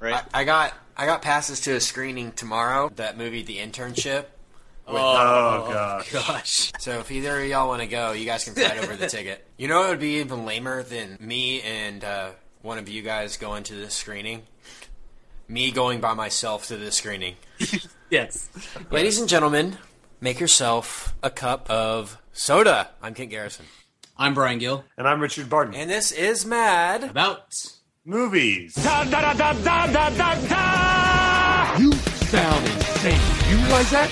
right? I, I got I got passes to a screening tomorrow. That movie, The Internship. oh, Oh, gosh. gosh. So if either of y'all want to go, you guys can fight over the ticket. You know, it would be even lamer than me and uh, one of you guys going to the screening. Me going by myself to the screening. Yes. Ladies and gentlemen, make yourself a cup of soda. I'm Kent Garrison, I'm Brian Gill. And I'm Richard Barton. and this is Mad. About Movies. You sound insane. You realize that?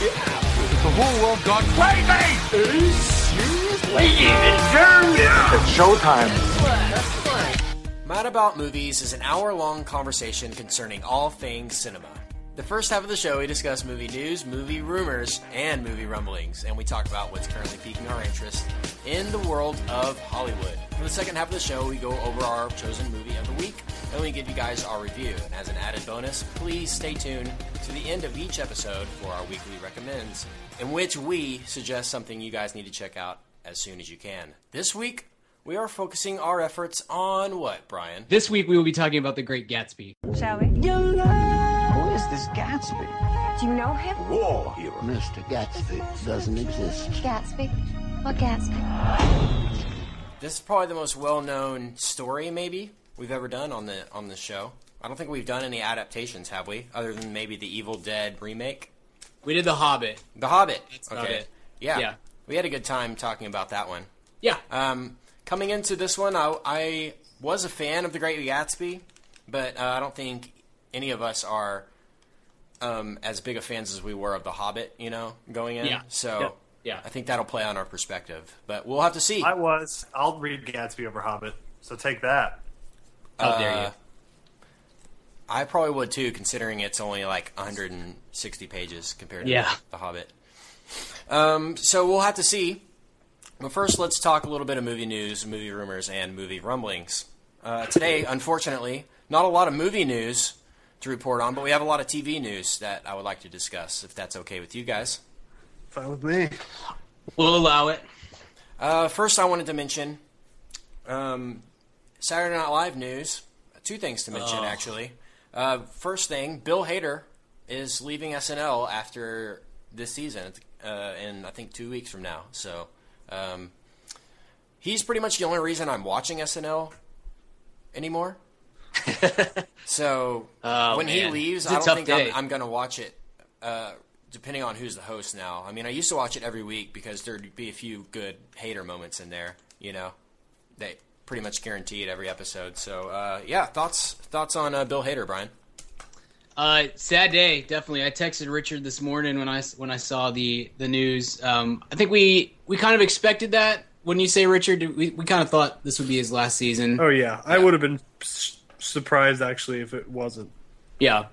Yeah. The whole world gone crazy! Are you serious? Ladies and germs! It's showtime. Mad About Movies is an hour long conversation concerning all things cinema. The first half of the show, we discuss movie news, movie rumors, and movie rumblings, and we talk about what's currently piquing our interest in the world of Hollywood. For the second half of the show, we go over our chosen movie of the week, and we give you guys our review. And as an added bonus, please stay tuned to the end of each episode for our weekly recommends, in which we suggest something you guys need to check out as soon as you can. This week, we are focusing our efforts on what, Brian? this week we will be talking about The Great Gatsby. Shall we? Who is this Gatsby? Do you know him? War hero. Mr. Gatsby doesn't exist. Gatsby? What Gatsby? This is probably the most well-known story, maybe we've ever done on the on the show. I don't think we've done any adaptations, have we? Other than maybe the Evil Dead remake, We did The Hobbit. The Hobbit. That's about okay, it. Yeah. Yeah. we had a good time talking about that one. Yeah. Um, coming into this one, I, I was a fan of The Great Gatsby, but uh, I don't think any of us are um, as big of fans as we were of The Hobbit. You know, going in. Yeah. So. Yeah. Yeah. I think that'll play on our perspective, but we'll have to see. I was. I'll read Gatsby over Hobbit. So take that. How dare Uh, you? I probably would too, considering it's only like 160 pages compared to Yeah. The Hobbit. Um, so we'll have to see. But first, let's talk a little bit of movie news, movie rumors, and movie rumblings. Uh, today, unfortunately, not a lot of movie news to report on, but we have a lot of TV news that I would like to discuss, if that's okay with you guys. Fine with me. We'll allow it. Uh, first, I wanted to mention um, Saturday Night Live news. Two things to mention, Oh. actually. Uh, first thing, Bill Hader is leaving SNL after this season, uh, in I think two weeks from now. So um, he's pretty much the only reason I'm watching SNL anymore. So Oh, when he leaves, It's a I don't think day. I'm, I'm going to watch it. Uh, depending on who's the host now. I mean, I used to watch it every week because there'd be a few good Hader moments in there. You know, they pretty much guaranteed every episode. So uh, yeah, thoughts thoughts on uh, Bill Hader, Brian? Uh, sad day, definitely. I texted Richard this morning when I when I saw the the news. Um, I think we we kind of expected that. When you say Richard, we we kind of thought this would be his last season. Oh yeah, I would have been s- surprised actually if it wasn't. Yeah.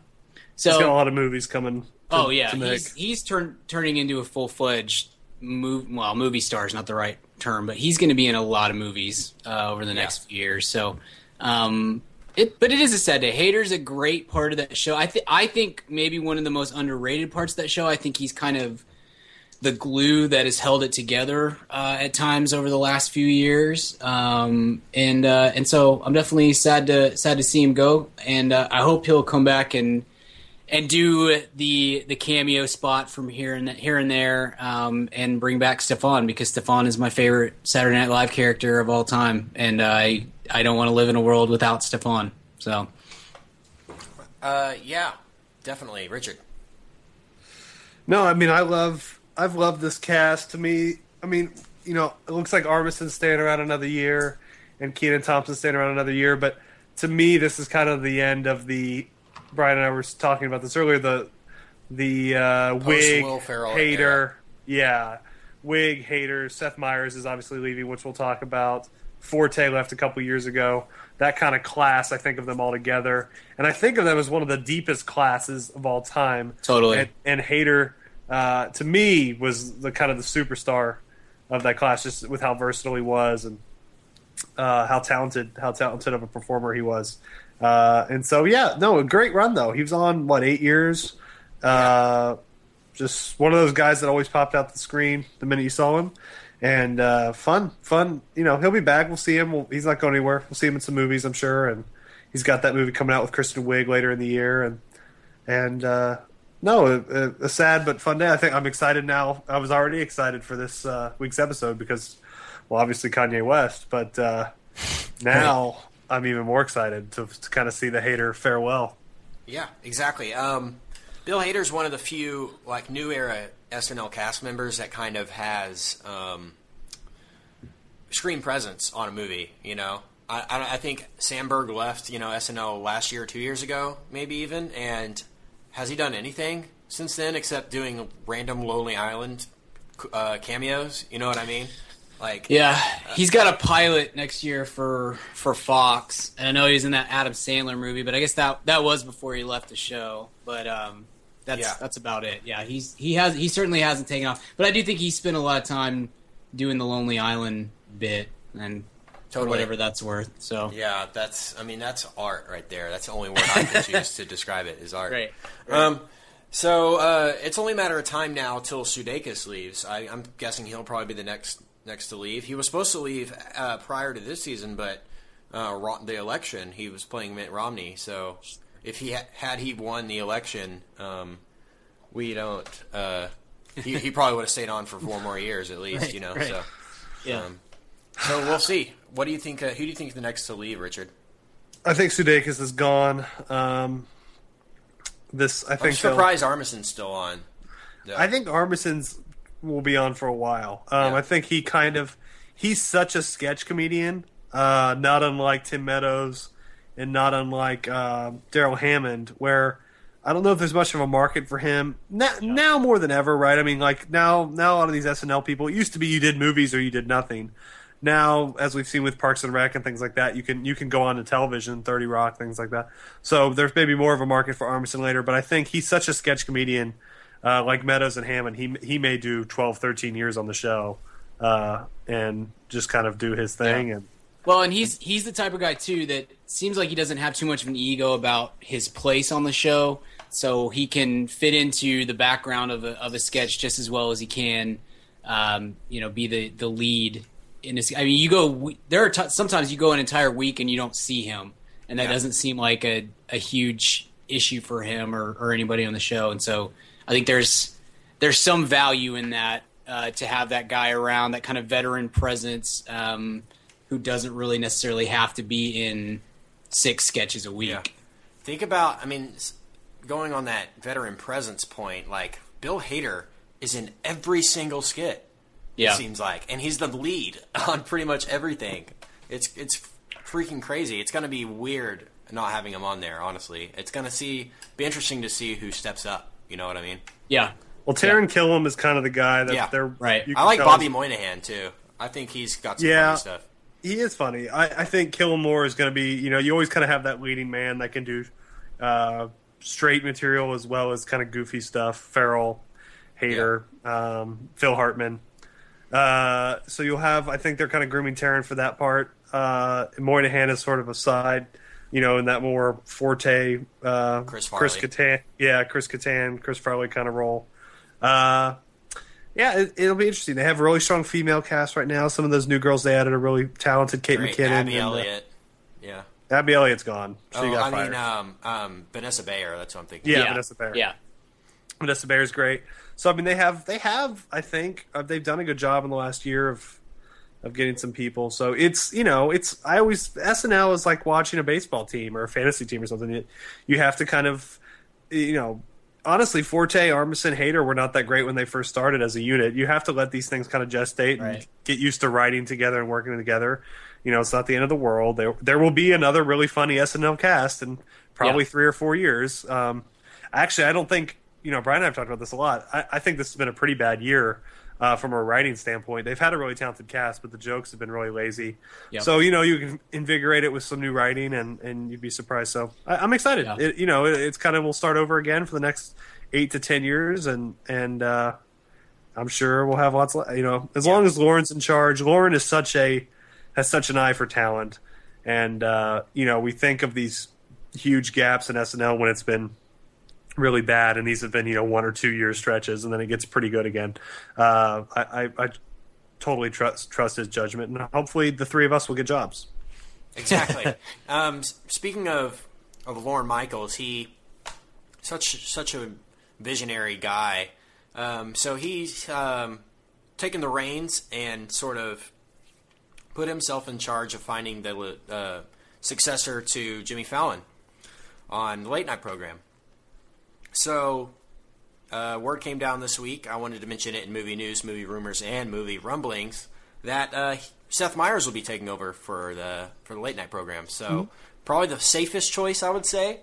He's got a lot of movies coming. To, oh yeah, he's he's turn, turning into a full fledged move. Well, movie star is not the right term, but he's going to be in a lot of movies uh, over the next few years. So. Um, it, but it is a sad day. Hader's a great part of that show. I think I think maybe one of the most underrated parts of that show. I think he's kind of the glue that has held it together uh, at times over the last few years. Um, and uh, and so I'm definitely sad to sad to see him go. And uh, I hope he'll come back and and do the the cameo spot from here and here and there, um, and bring back Stefan because Stefan is my favorite Saturday Night Live character of all time, and I I don't want to live in a world without Stefan. So Uh, yeah, definitely, Richard. No, I mean I love I've loved this cast. To me, I mean, you know, it looks like Armisen's staying around another year and Kenan Thompson staying around another year, but to me this is kind of the end of the Brian and I were talking about this earlier, the the uh Wiig Ferrell Hader. era. Yeah. Wiig Hader. Seth Meyers is obviously leaving, which we'll talk about. Forte left a couple years ago. That kind of class, I think of them all together, and I think of them as one of the deepest classes of all time. Totally. And, and Hader, uh, to me, was the kind of the superstar of that class, just with how versatile he was and uh, how talented, how talented of a performer he was. Uh, and so, yeah, no, a great run though. He was on what eight years. Uh, just one of those guys that always popped out the screen the minute you saw him. And uh, fun, fun. You know, he'll be back. We'll see him. We'll, he's not going anywhere. We'll see him in some movies, I'm sure. And he's got that movie coming out with Kristen Wiig later in the year, and and uh, no, a, a, sad but fun day. I think I'm excited now. I was already excited for this uh, week's episode because, well, obviously Kanye West, but uh, now I'm even more excited to, to kind of see the Hader farewell. Yeah, exactly. Um, Bill Hader's one of the few like new era SNL cast members that kind of has um, screen presence on a movie. You know, I, I, I think Samberg left you know SNL last year or two years ago, maybe even, and has he done anything since then except doing random Lonely Island uh, cameos? You know what I mean? Like, yeah, he's got a pilot next year for for Fox, and I know he's in that Adam Sandler movie, but I guess that that was before he left the show. But um, that's Yeah. that's about it. Yeah, he's he has he certainly hasn't taken off, but I do think he spent a lot of time doing the Lonely Island bit and Totally. whatever that's worth. So Yeah, that's. I mean, that's art right there. That's the only word I can choose to describe it is art. Great. Um, so uh, it's only a matter of time now till Sudeikis leaves. I, I'm guessing he'll probably be the next next to leave. He was supposed to leave uh, prior to this season, but uh, the election he was playing Mitt Romney. So if he ha- had he won the election, um, we don't. Uh, he, he probably would have stayed on for four more years at least. Right, you know. right. So. yeah, Um, so we'll see. What do you think? Uh, who do you think is the next to leave, Richard? I think Sudeikis is gone. Um, this I I'm think surprised Armisen's still on. though. I think Armisen's will be on for a while. Um, Yeah. I think he kind of he's such a sketch comedian, uh, not unlike Tim Meadows and not unlike uh, Darrell Hammond, where I don't know if there's much of a market for him now, now more than ever, right? I mean, like now now a lot of these SNL people. It used to be you did movies or you did nothing. Now, as we've seen with Parks and Rec and things like that, you can you can go on to television, Thirty Rock, things like that. So there's maybe more of a market for Armisen later, but I think he's such a sketch comedian, uh, like Meadows and Hammond. He he may do 12, 13 years on the show, uh, and just kind of do his thing. And Well, and he's he's the type of guy too that seems like he doesn't have too much of an ego about his place on the show, so he can fit into the background of a of a sketch just as well as he can. Um, you know, be the the lead in this. I mean, you go there are t- sometimes you go an entire week and you don't see him, and that Yeah. doesn't seem like a a huge issue for him or or anybody on the show. And so I think there's there's some value in that uh, to have that guy around, that kind of veteran presence. Um, who doesn't really necessarily have to be in six sketches a week. Yeah. Think about, I mean, going on that veteran presence point, like Bill Hader is in every single skit. Yeah. It seems like, and he's the lead on pretty much everything. It's it's freaking crazy. It's going to be weird not having him on there. Honestly, it's going to see be interesting to see who steps up. You know what I mean? Yeah. well, Taran Killam is kind of the guy that Yeah. they're Right. I like Bobby is- Moynihan too. I think he's got some Yeah. funny stuff. He is funny. I, I think Killamore is going to be, you know, you always kind of have that leading man that can do uh, straight material as well as kind of goofy stuff. Farrell, Hader, um, Phil Hartman. Uh, so you'll have, I think they're kind of grooming Taran for that part. Uh, Moynihan is sort of a side, you know, in that more forte, uh, Chris Chris Kattan, yeah, Chris Kattan, Chris Farley kind of role. Uh, yeah, it, it'll be interesting. They have a really strong female cast right now. Some of those new girls they added are really talented. Kate Great. McKinnon, Abby and, uh, Elliott. Yeah. Abby Elliott's gone. She oh, got I fired. mean, um, um, Vanessa Bayer. That's what I'm thinking. yeah, Vanessa Bayer. Yeah. Vanessa Bayer's great. So I mean, they have they have I think uh, they've done a good job in the last year of of getting some people. So it's you know it's I always SNL is like watching a baseball team or a fantasy team or something. You- You have to kind of you know honestly Forte, Armisen, Hader were not that great when they first started as a unit. You have to let these things kind of gestate and Right. get used to writing together and working together. You know, it's not the end of the world. There there will be another really funny SNL cast in probably Yeah. three or four years. Um, actually, I don't think you know. Brian and I have talked about this a lot. I, I think this has been a pretty bad year uh, from a writing standpoint. They've had a really talented cast, but the jokes have been really lazy. Yep. So you know, you can invigorate it with some new writing, and and you'd be surprised. So I, I'm excited. Yeah. It, you know, it, it's kind of we'll start over again for the next eight to ten years, and and uh, I'm sure we'll have lots. Of, you know, as long as Lorne's in charge. Lauren is such a has such an eye for talent, and uh, you know, we think of these huge gaps in SNL when it's been really bad, and these have been you know one or two year stretches, and then it gets pretty good again. Uh, I, I, I totally trust trust his judgment, and hopefully the three of us will get jobs. Exactly. um, speaking of of Lorne Michaels, he such such a visionary guy. Um, so he's um, taken the reins and sort of put himself in charge of finding the uh, successor to Jimmy Fallon on the late night program. So, uh, word came down this week. I wanted to mention it in movie news, movie rumors, and movie rumblings that uh, Seth Meyers will be taking over for the for the late night program. So, probably the safest choice, I would say.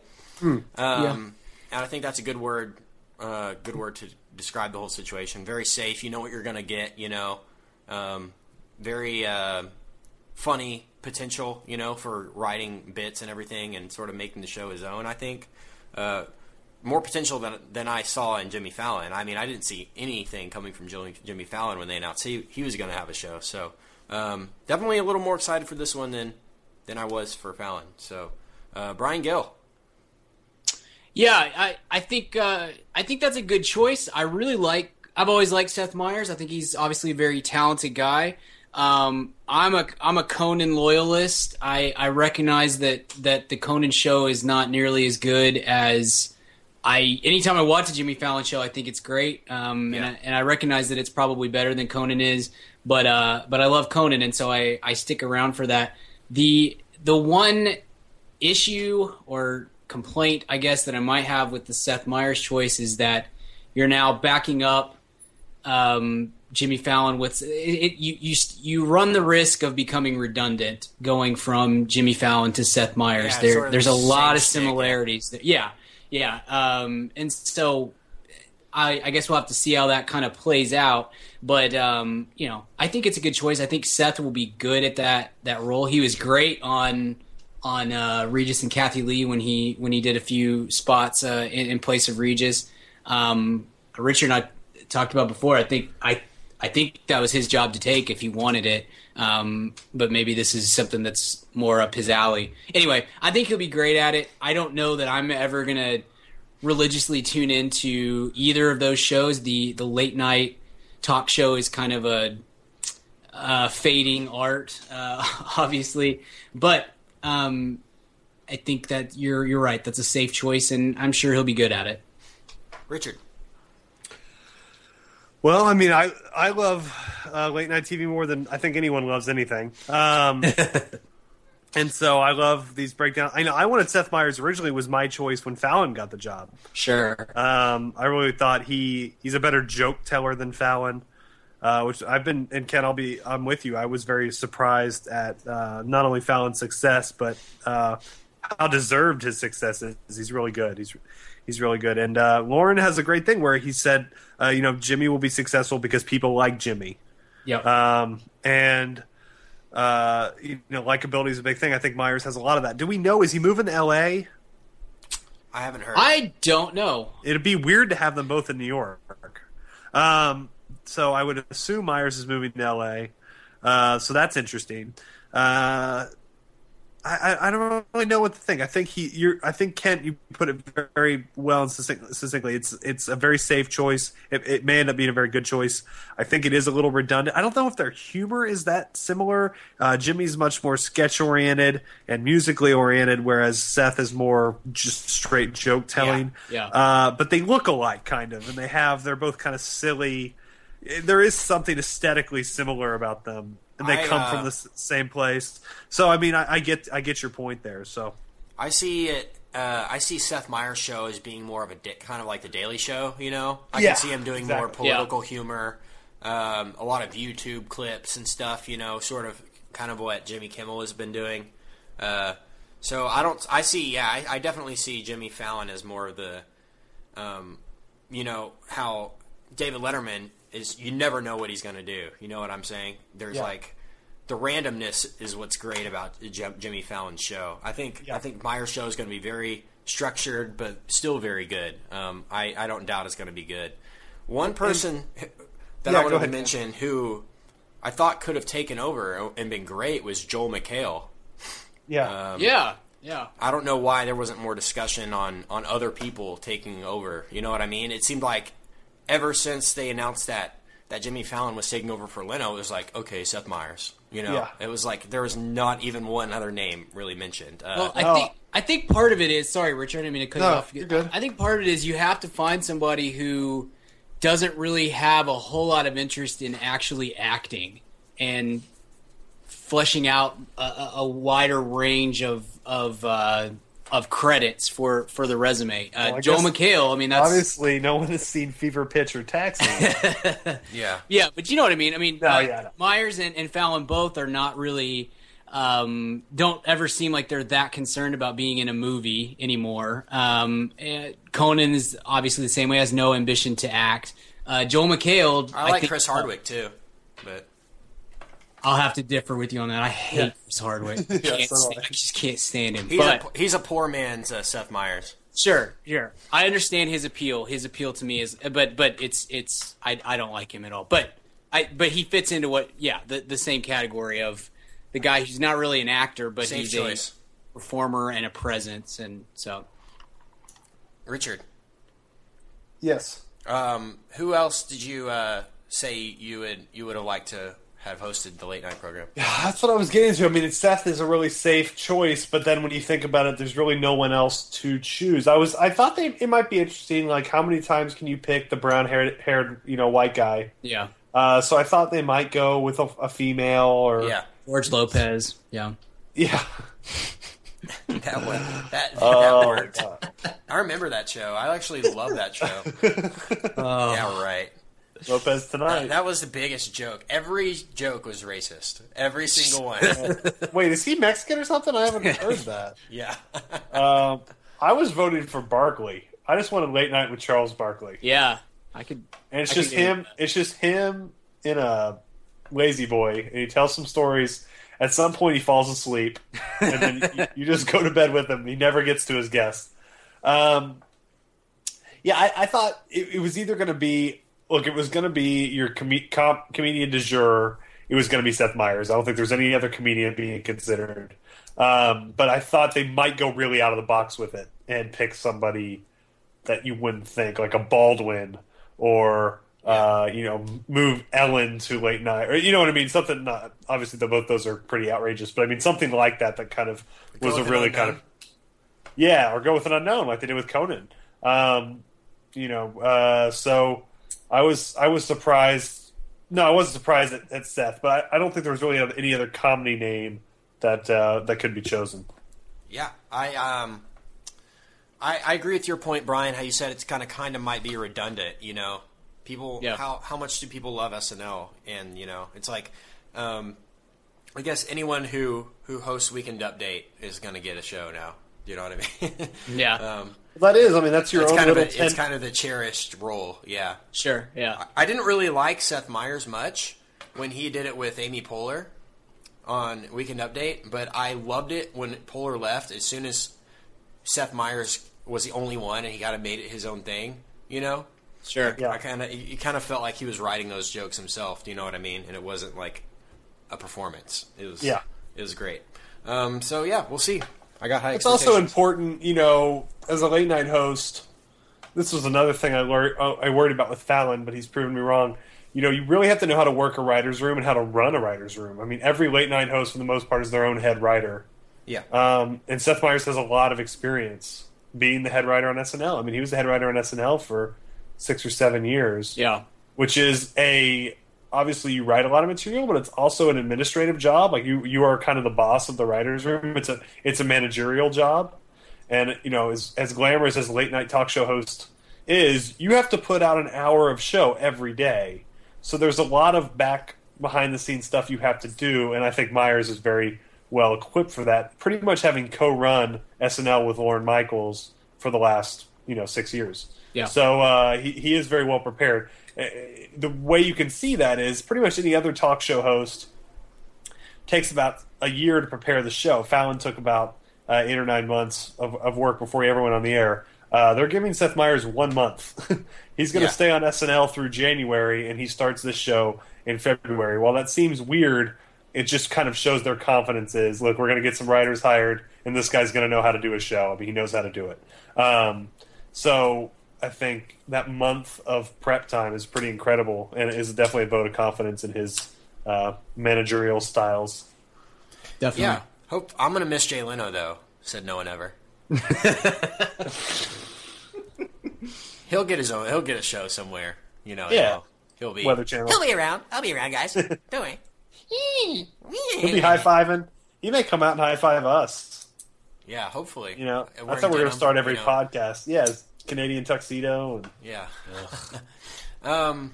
Um, And I think that's a good word, uh, good word to describe the whole situation. Very safe. You know what you're going to get. You know, um, very uh, funny potential. You know, for writing bits and everything, and sort of making the show his own. I think. Uh, more potential than than I saw in Jimmy Fallon. I mean, I didn't see anything coming from Jimmy, Jimmy Fallon when they announced he, he was going to have a show. So um, definitely a little more excited for this one than than I was for Fallon. So uh, Brian Gill, Yeah, I I think uh, I think that's a good choice. I really like. I've always liked Seth Meyers. I think he's obviously a very talented guy. Um, I'm a I'm a Conan loyalist. I, I recognize that that the Conan show is not nearly as good as I. Anytime I watch a Jimmy Fallon show, I think it's great. Um, and, I, and I recognize that it's probably better than Conan is. But uh, but I love Conan, and so I, I stick around for that. The the one issue or complaint, I guess, that I might have with the Seth Meyers choice is that you're now backing up um, Jimmy Fallon with it, it, you, you. You run the risk of becoming redundant going from Jimmy Fallon to Seth Meyers. Yeah, there, sort of there's a lot of similarities. there. Yeah, yeah. Um, and so I, I guess we'll have to see how that kind of plays out. But um, you know, I think it's a good choice. I think Seth will be good at that that role. He was great on on uh, Regis and Kathie Lee when he when he did a few spots uh, in, in place of Regis. Um, Richard and I talked about before. I think I I think that was his job to take if he wanted it. Um, but maybe this is something that's more up his alley. Anyway, I think he'll be great at it. I don't know that I'm ever gonna religiously tune into either of those shows. The the late night talk show is kind of a uh, fading art, uh, obviously, but um, I think that you're you're right. That's a safe choice, and I'm sure he'll be good at it. Richard. Well, I mean, I I love uh, late night TV more than I think anyone loves anything. Um, and so I love these breakdowns. I know I wanted Seth Meyers originally was my choice when Fallon got the job. Sure. Um, I really thought he he's a better joke teller than Fallon. Uh, which I've been and Ken, I'll be I'm with you. I was very surprised at uh, not only Fallon's success, but uh, how deserved his success is. He's really good. He's he's really good. And uh, Lorne has a great thing where he said, uh, you know, Jimmy will be successful because people like Jimmy. Yeah. Um, and uh, you know, likability is a big thing. I think Myers has a lot of that. Do we know is he moving to L.A.? I haven't heard. I don't know. It'd be weird to have them both in New York. Um, so I would assume Myers is moving to L.A. Uh, so that's interesting. I, I, I don't really know what to think. I think he, you're, I think Kent, you put it very well and succinctly. It's, it's a very safe choice. It, it may end up being a very good choice. I think it is a little redundant. I don't know if their humor is that similar. Uh, Jimmy's much more sketch oriented and musically oriented, whereas Seth is more just straight joke telling. Yeah, yeah. Uh, but they look alike, kind of, and they have. They're both kind of silly. There is something aesthetically similar about them, and they I, come uh, from the same place. So, I mean, I, I get, I get your point there. So, I see it. Uh, I see Seth Meyers' show as being more of a di- kind of like the Daily Show. You know, I Yeah, can see him doing more exactly. political humor, um, a lot of YouTube clips and stuff. You know, sort of kind of what Jimmy Kimmel has been doing. Uh, so I don't. I see. Yeah, I, I definitely see Jimmy Fallon as more of the, um, you know, how David Letterman is. You never know what he's going to do. You know what I'm saying? There's Yeah. like the randomness is what's great about Jimmy Fallon's show. I think I think Meyer's show is going to be very structured, but still very good. Um, I I don't doubt it's going to be good. One person that Yeah, I wanted to mention who I thought could have taken over and been great was Joel McHale. yeah, Um, yeah. Yeah. I don't know why there wasn't more discussion on on other people taking over. You know what I mean? It seemed like ever since they announced that that Jimmy Fallon was taking over for Leno, it was like, okay, Seth Meyers. You know, Yeah. it was like there was not even one other name really mentioned. Uh, Well, I No. think I think part of it is sorry, Richard. I didn't mean to cut No, you off. you're good. I think part of it is you have to find somebody who doesn't really have a whole lot of interest in actually acting and fleshing out a, a, a wider range of of uh, of credits for for the resume. Uh, Well, I Joel guess- McHale. I mean, that's Obviously, no one has seen Fever Pitch or Taxi. yeah, Yeah, but you know what I mean. I mean, No, uh, yeah, I know. Myers and, and Fallon both are not really um, don't ever seem like they're that concerned about being in a movie anymore. Um, and Conan is obviously the same way, has no ambition to act. Uh, Joel McHale, I like think- Chris Hardwick too, but I'll have to differ with you on that. I hate Yeah. Chris Hardwick. Yeah, Can't so stand- I. I just can't stand him. he's but a, he's a poor man's uh, Seth Meyers. Sure, sure. I understand his appeal. His appeal to me is, but but it's it's I I don't like him at all. But I but he fits into what yeah the the same category of the guy who's not really an actor, but Safe he's choice. a performer and a presence, and so Richard, yes. um, who else did you uh, say you would you would have liked to have hosted the late night program? Yeah, that's what I was getting to. I mean, Seth is a really safe choice, but then when you think about it, there's really no one else to choose. I was, I thought they, it might be interesting. Like, how many times can you pick the brown haired, haired, you know, white guy? yeah. Uh, so I thought they might go with a, a female or Yeah, George Lopez, yeah. yeah. that one that, that Oh, worked. I remember that show. I actually love that show. oh. yeah, right. Lopez tonight. that was the biggest joke. Every joke was racist. Every single one. Wait, is he Mexican or something? I haven't heard that. yeah. Um, I was voting for Barkley. I just wanted late night with Charles Barkley, Yeah, I could. and it's I just him. It's just him in a lazy boy, and he tells some stories. At some point, he falls asleep, and then you, you just go to bed with him. He never gets to his guests. Um, yeah, I, I thought it, it was either going to be look, it was going to be your com- com- comedian de jour. It was going to be Seth Meyers. I don't think there's any other comedian being considered. Um, but I thought they might go really out of the box with it and pick somebody that you wouldn't think, like a Baldwin or uh, you know, move Ellen to late night, or you know what I mean. Something not obviously, the, both those are pretty outrageous, but I mean something like that that kind of was a really kind of yeah, or go with an unknown like they did with Conan. Um, you know, uh, so I was I was surprised. No, I wasn't surprised at, at Seth, but I, I don't think there was really any other comedy name that uh, that could be chosen. Yeah, I um, I, I agree with your point, Brian. How you said it's kind of kind of might be redundant. You know, people Yeah. how how much do people love SNL? And you know, it's like, um, I guess anyone who who hosts Weekend Update is going to get a show now. You know what I mean? Yeah. um, That is, I mean, that's your it's own kind of little. a, ten- it's kind of the cherished role. Yeah. Sure, yeah. I didn't really like Seth Meyers much when he did it with Amy Poehler on Weekend Update, but I loved it when Poehler left. As soon as Seth Meyers was the only one, and he kind of made it his own thing, you know. Sure. Yeah. I kind of, you kind of felt like he was writing those jokes himself. Do you know what I mean? And it wasn't like a performance. It was, Yeah. it was great. Um, so yeah, we'll see. I got high. It's also important, you know, as a late night host. This was another thing I learned. I worried about with Fallon, but he's proven me wrong. You know, you really have to know how to work a writer's room and how to run a writer's room. I mean, every late night host, for the most part, is their own head writer. Yeah. Um, and Seth Meyers has a lot of experience being the head writer on SNL. I mean, he was the head writer on SNL for six or seven years Yeah. which is a obviously you write a lot of material, but it's also an administrative job. Like you, you are kind of the boss of the writers' room. It's a it's a managerial job, and you know as as glamorous as a late night talk show host is, you have to put out an hour of show every day. So there's a lot of back behind the scenes stuff you have to do, and I think Myers is very well equipped for that. Pretty much having co-run SNL with Lorne Michaels for the last you know six years. Yeah. So uh, he he is very well prepared. The way you can see that is pretty much any other talk show host takes about a year to prepare the show. Fallon took about uh, eight or nine months of, of work before he ever went on the air. Uh, they're giving Seth Meyers one month. He's going to Yeah. stay on SNL through January, and he starts this show in February. While that seems weird, it just kind of shows their confidence is look, we're going to get some writers hired, and this guy's going to know how to do a show. I mean, he knows how to do it. Um, so I think that month of prep time is pretty incredible, and is definitely a vote of confidence in his uh, managerial styles. Definitely. Yeah. Hope I'm gonna miss Jay Leno though. Said no one ever. he'll get his own. He'll get a show somewhere. You know. Yeah. He'll, he'll be. Weather Channel. He'll be around. I'll be around, guys. Don't worry. He'll be high fiving. He may come out and high five us. Yeah, hopefully. You know, And I we're thought we were going to start every you know. podcast. Yeah, it's Canadian tuxedo. And, Yeah. um.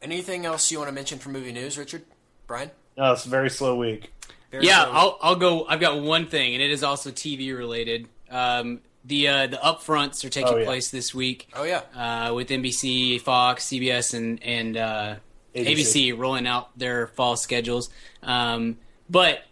Anything else you want to mention from movie news, Richard? Brian? no, it's a very slow week. Very Yeah, slow. I'll I'll go. I've got one thing, and it is also TV related. Um, the uh, the upfronts are taking Oh, yeah. place this week Oh yeah. uh, with NBC, Fox, CBS, and and uh, ABC. ABC rolling out their fall schedules. Um, but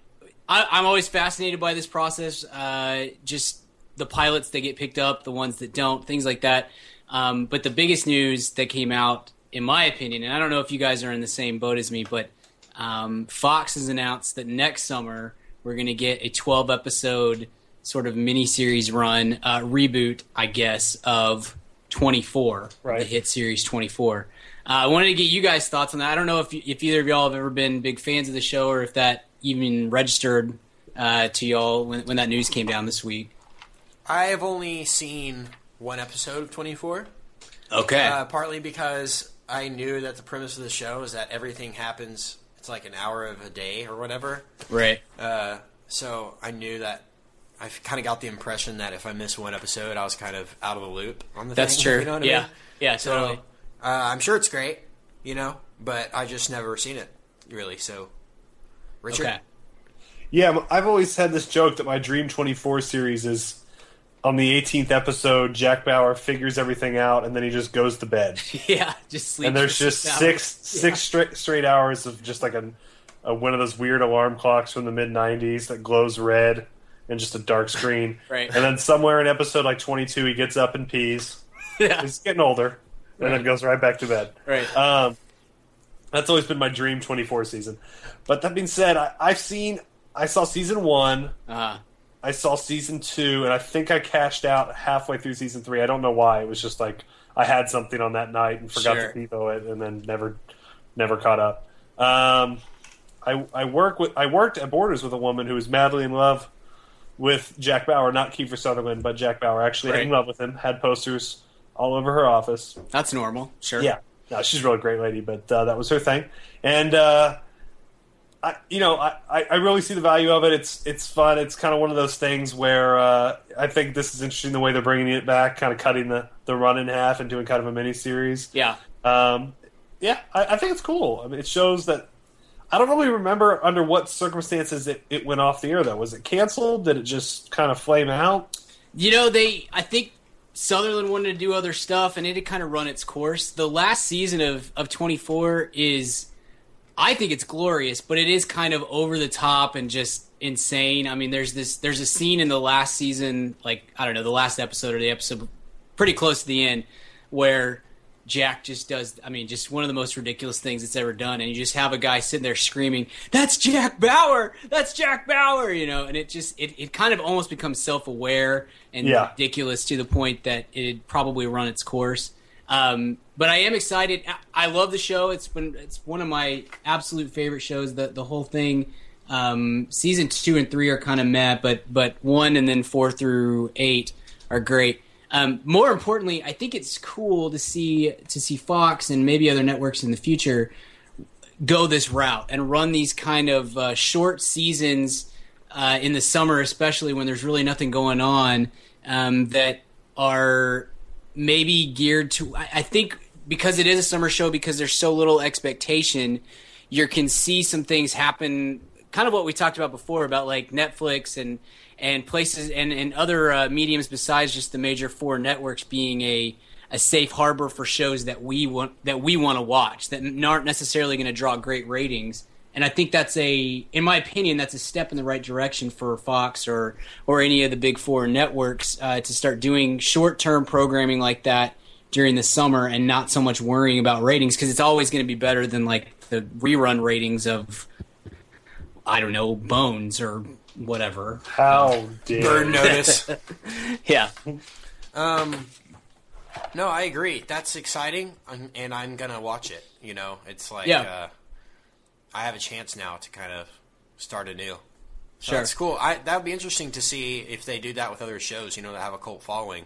I, I'm always fascinated by this process. Uh, just the pilots that get picked up, the ones that don't, things like that. Um, but the biggest news that came out, in my opinion, and I don't know if you guys are in the same boat as me, but um, Fox has announced that next summer we're going to get a 12 episode sort of miniseries run uh, reboot, I guess, of 24, Right. the hit series 24. Uh, I wanted to get you guys' thoughts on that. I don't know if if either of y'all have ever been big fans of the show or if that even registered uh, to y'all when, when that news came down this week. I have only seen one episode of 24. Okay. Uh, partly because I knew that the premise of the show is that everything happens. It's like an hour of a day or whatever. right. Uh, so I knew that. I kind of got the impression that if I missed one episode, I was kind of out of the loop on the That's thing. true. You know what I yeah. mean? Yeah, So totally. uh, I'm sure it's great, you know, but I just never seen it really. So, Richard, Okay. Yeah, I've always had this joke that my Dream 24 series is on the 18th episode, Jack Bauer figures everything out and then he just goes to bed. Yeah, just sleep. and there's just hours. six six straight straight hours of just like a, a one of those weird alarm clocks from the mid 90s that glows red and just a dark screen. Right. And then somewhere in episode like 22 he gets up and pees. Yeah. He's getting older and then goes right back to bed. Right. Um, that's always been my dream 24 season. But that being said, I, I've seen, I saw season one, Uh, I saw season two, and I think I cashed out halfway through season three. I don't know why. It was just like I had something on that night and forgot Sure. to TiVo it, and then never, never caught up. Um, I I work with I worked at Borders with a woman who was madly in love with Jack Bauer, not Kiefer Sutherland, but Jack Bauer. Actually, had in love with him. Had posters all over her office. that's normal. Sure. Yeah, no, she's a really great lady, but uh, that was her thing, and uh, I, you know, I, I really see the value of it. It's it's fun. It's kind of one of those things where uh, I think this is interesting the way they're bringing it back, kind of cutting the the run in half and doing kind of a mini series. Yeah. Um, yeah, I, I think it's cool. I mean, it shows that. I don't really remember under what circumstances it, it went off the air though. Was it canceled? Did it just kind of flame out? You know, they. I think Sutherland wanted to do other stuff, and it had kind of run its course. The last season of of 24 is, I think it's glorious, but it is kind of over the top and just insane. I mean, there's this. There's a scene in the last season, like I don't know, the last episode or the episode, pretty close to the end, where. Jack just does, I mean, just one of the most ridiculous things it's ever done. And you just have a guy sitting there screaming, That's Jack Bauer! That's Jack Bauer! You know, and it just, it, it kind of almost becomes self aware and Yeah. ridiculous to the point that it'd probably run its course. Um, but I am excited. I- love the show. It's been it's one of my absolute favorite shows. The the whole thing. Um, season two and three are kind of meh, but but one and then four through eight are great. Um, more importantly, I think it's cool to see to see Fox and maybe other networks in the future go this route and run these kind of uh, short seasons uh, in the summer, especially when there's really nothing going on, um, that are maybe geared to. I, I think because it is a summer show, because there's so little expectation, you can see some things happen. Kind of what we talked about before about like Netflix and and places and, and other uh, mediums besides just the major four networks being a a safe harbor for shows that we want that we want to watch that aren't necessarily going to draw great ratings. And I think that's a, in my opinion, that's a step in the right direction for Fox or or any of the big four networks uh, to start doing short term programming like that during the summer and not so much worrying about ratings because it's always going to be better than like the rerun ratings of I don't know Bones or whatever. How dare Bird you. notice. Yeah, um, no, I agree. That's exciting, and, and I'm gonna watch it. You know, it's like Yeah. uh, I have a chance now to kind of start anew. So Sure. That's cool. I, that would be interesting to see if they do that with other shows. You know, that have a cult following.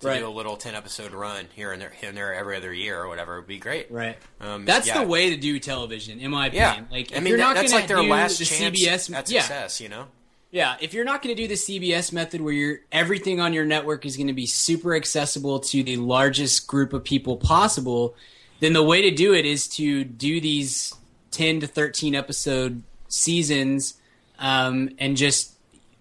To Right. do a little ten episode run here and there, here and there every other year or whatever would be great. Right. Um, That's yeah. the way to do television, in my Yeah. opinion. Like, if I mean, you're that- not that's gonna like their last the chance CBS, at yeah, success. You know. Yeah, if you're not going to do the CBS method where you're everything on your network is going to be super accessible to the largest group of people possible, then the way to do it is to do these 10 to 13 episode seasons um, and just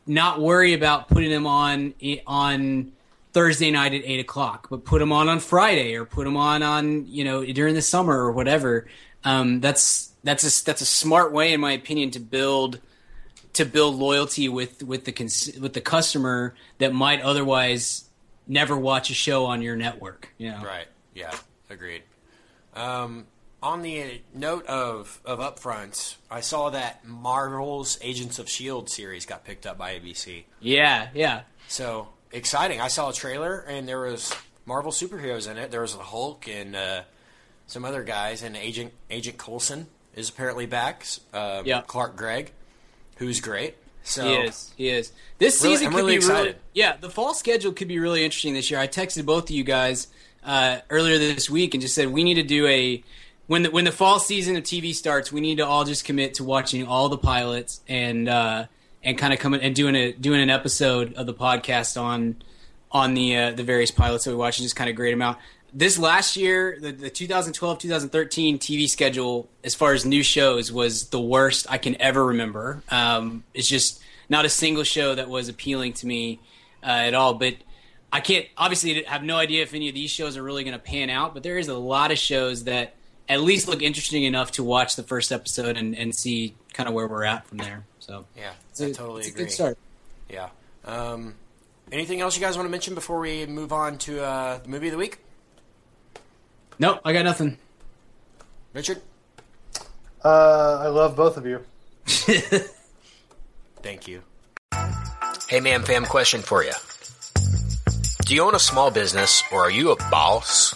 not worry about putting them on on Thursday night at eight o'clock, but put them on on Friday or put them on on you know during the summer or whatever. Um, that's that's a that's a smart way, in my opinion, to build to build loyalty with with the cons- with the customer that might otherwise never watch a show on your network. You know, Right. Yeah. Agreed. Um, on the note of of upfronts, I saw that Marvel's Agents of Shield series got picked up by ABC. Yeah, yeah, So exciting! I saw a trailer and there was Marvel superheroes in it. There was the Hulk and uh, some other guys, and Agent Agent Coulson is apparently back. Uh, Yeah. Clark Gregg, who's great. So he is. He is. This Really- season I'm could really be really. excited. Yeah, the fall schedule could be really interesting this year. I texted both of you guys uh, earlier this week and just said we need to do a when the when the fall season of TV starts. We need to all just commit to watching all the pilots and uh, and kind of coming and doing a doing an episode of the podcast on on the uh, the various pilots that we watch and just kind of grade them out. This last year, the, the 2012-2013 TV schedule, as far as new shows, was the worst I can ever remember. Um, it's just not a single show that was appealing to me uh, at all. But I can't obviously have no idea if any of these shows are really going to pan out. But there is a lot of shows that at least look interesting enough to watch the first episode and, and see kind of where we're at from there. So yeah, it's I a, totally it's a good start. Yeah. Um, anything else you guys want to mention before we move on to uh, the movie of the week? Nope, I got nothing. Richard, Uh, I love both of you. thank you. Hey, man, fam, question for you. Do you own a small business or are you a boss?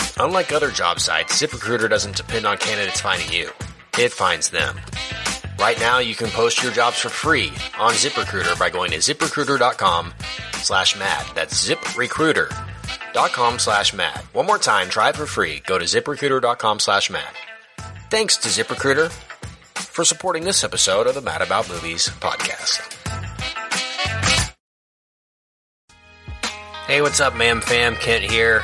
Unlike other job sites, ZipRecruiter doesn't depend on candidates finding you. It finds them. Right now, you can post your jobs for free on ZipRecruiter by going to ziprecruiter.com slash mad. That's ziprecruiter.com slash mad. One more time, try it for free. Go to ziprecruiter.com slash mad. Thanks to ZipRecruiter for supporting this episode of the Mad About Movies podcast. Hey, what's up, ma'am fam? Kent here.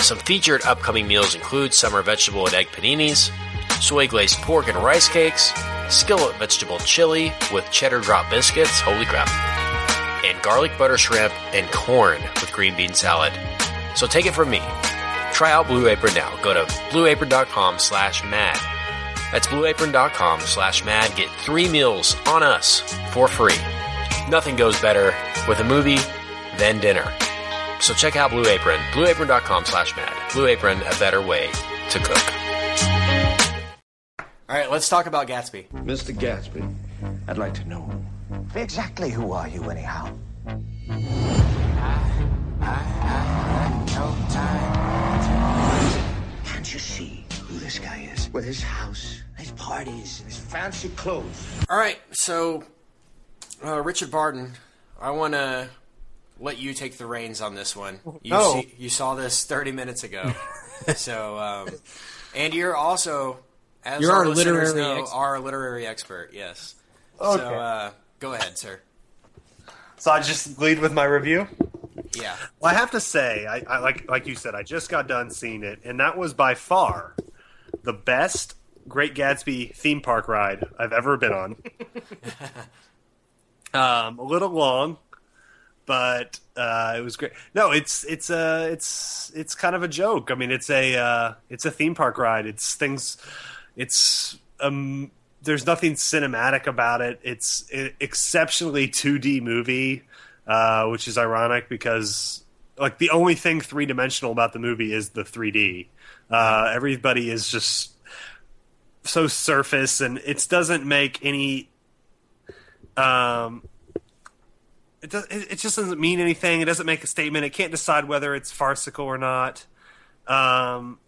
Some featured upcoming meals include summer vegetable and egg paninis, soy glazed pork and rice cakes, skillet vegetable chili with cheddar drop biscuits, holy crap, and garlic butter shrimp and corn with green bean salad. So take it from me. Try out Blue Apron now. Go to blueapron.com slash mad. That's blueapron.com slash mad. Get three meals on us for free. Nothing goes better with a movie than dinner. So check out Blue Apron, blueapron.com slash mad. Blue Apron, a better way to cook. All right, let's talk about Gatsby. Mr. Gatsby, I'd like to know exactly who are you, anyhow? Can't you see who this guy is? With his house, his parties, and his fancy clothes. All right, so uh, Richard Barton, I want to let you take the reins on this one. You No. see, you saw this 30 minutes ago. so, um, and you're also, as You're our, our listeners literary know, expert. our literary expert. Yes. Okay. So, uh, go ahead, sir. So I just lead with my review. Yeah. Well, I have to say, I, I like like you said, I just got done seeing it, and that was by far the best Great Gatsby theme park ride I've ever been on. um, a little long, but uh, it was great. No, it's it's uh, it's it's kind of a joke. I mean, it's a uh, it's a theme park ride. It's things. It's um. There's nothing cinematic about it. It's an exceptionally 2D movie, uh, which is ironic because like the only thing three dimensional about the movie is the 3D. Uh, everybody is just so surface, and it doesn't make any. Um, it does. It, just doesn't mean anything. It doesn't make a statement. It can't decide whether it's farcical or not. Um,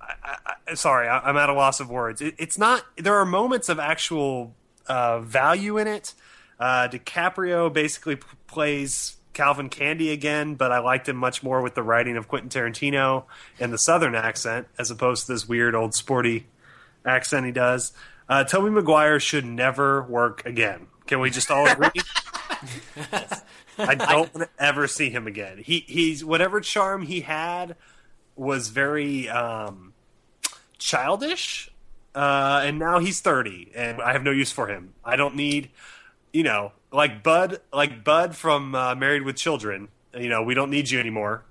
I, I, sorry, I, I'm at a loss of words. It, it's not. There are moments of actual uh, value in it. Uh, DiCaprio basically p- plays Calvin Candie again, but I liked him much more with the writing of Quentin Tarantino and the Southern accent, as opposed to this weird old sporty accent he does. Uh, Tobey Maguire should never work again. Can we just all agree? I don't want to ever see him again. He he's whatever charm he had was very um, childish, uh, and now he's thirty, and I have no use for him. I don't need, you know, like Bud, like Bud from uh, Married with Children. You know, we don't need you anymore.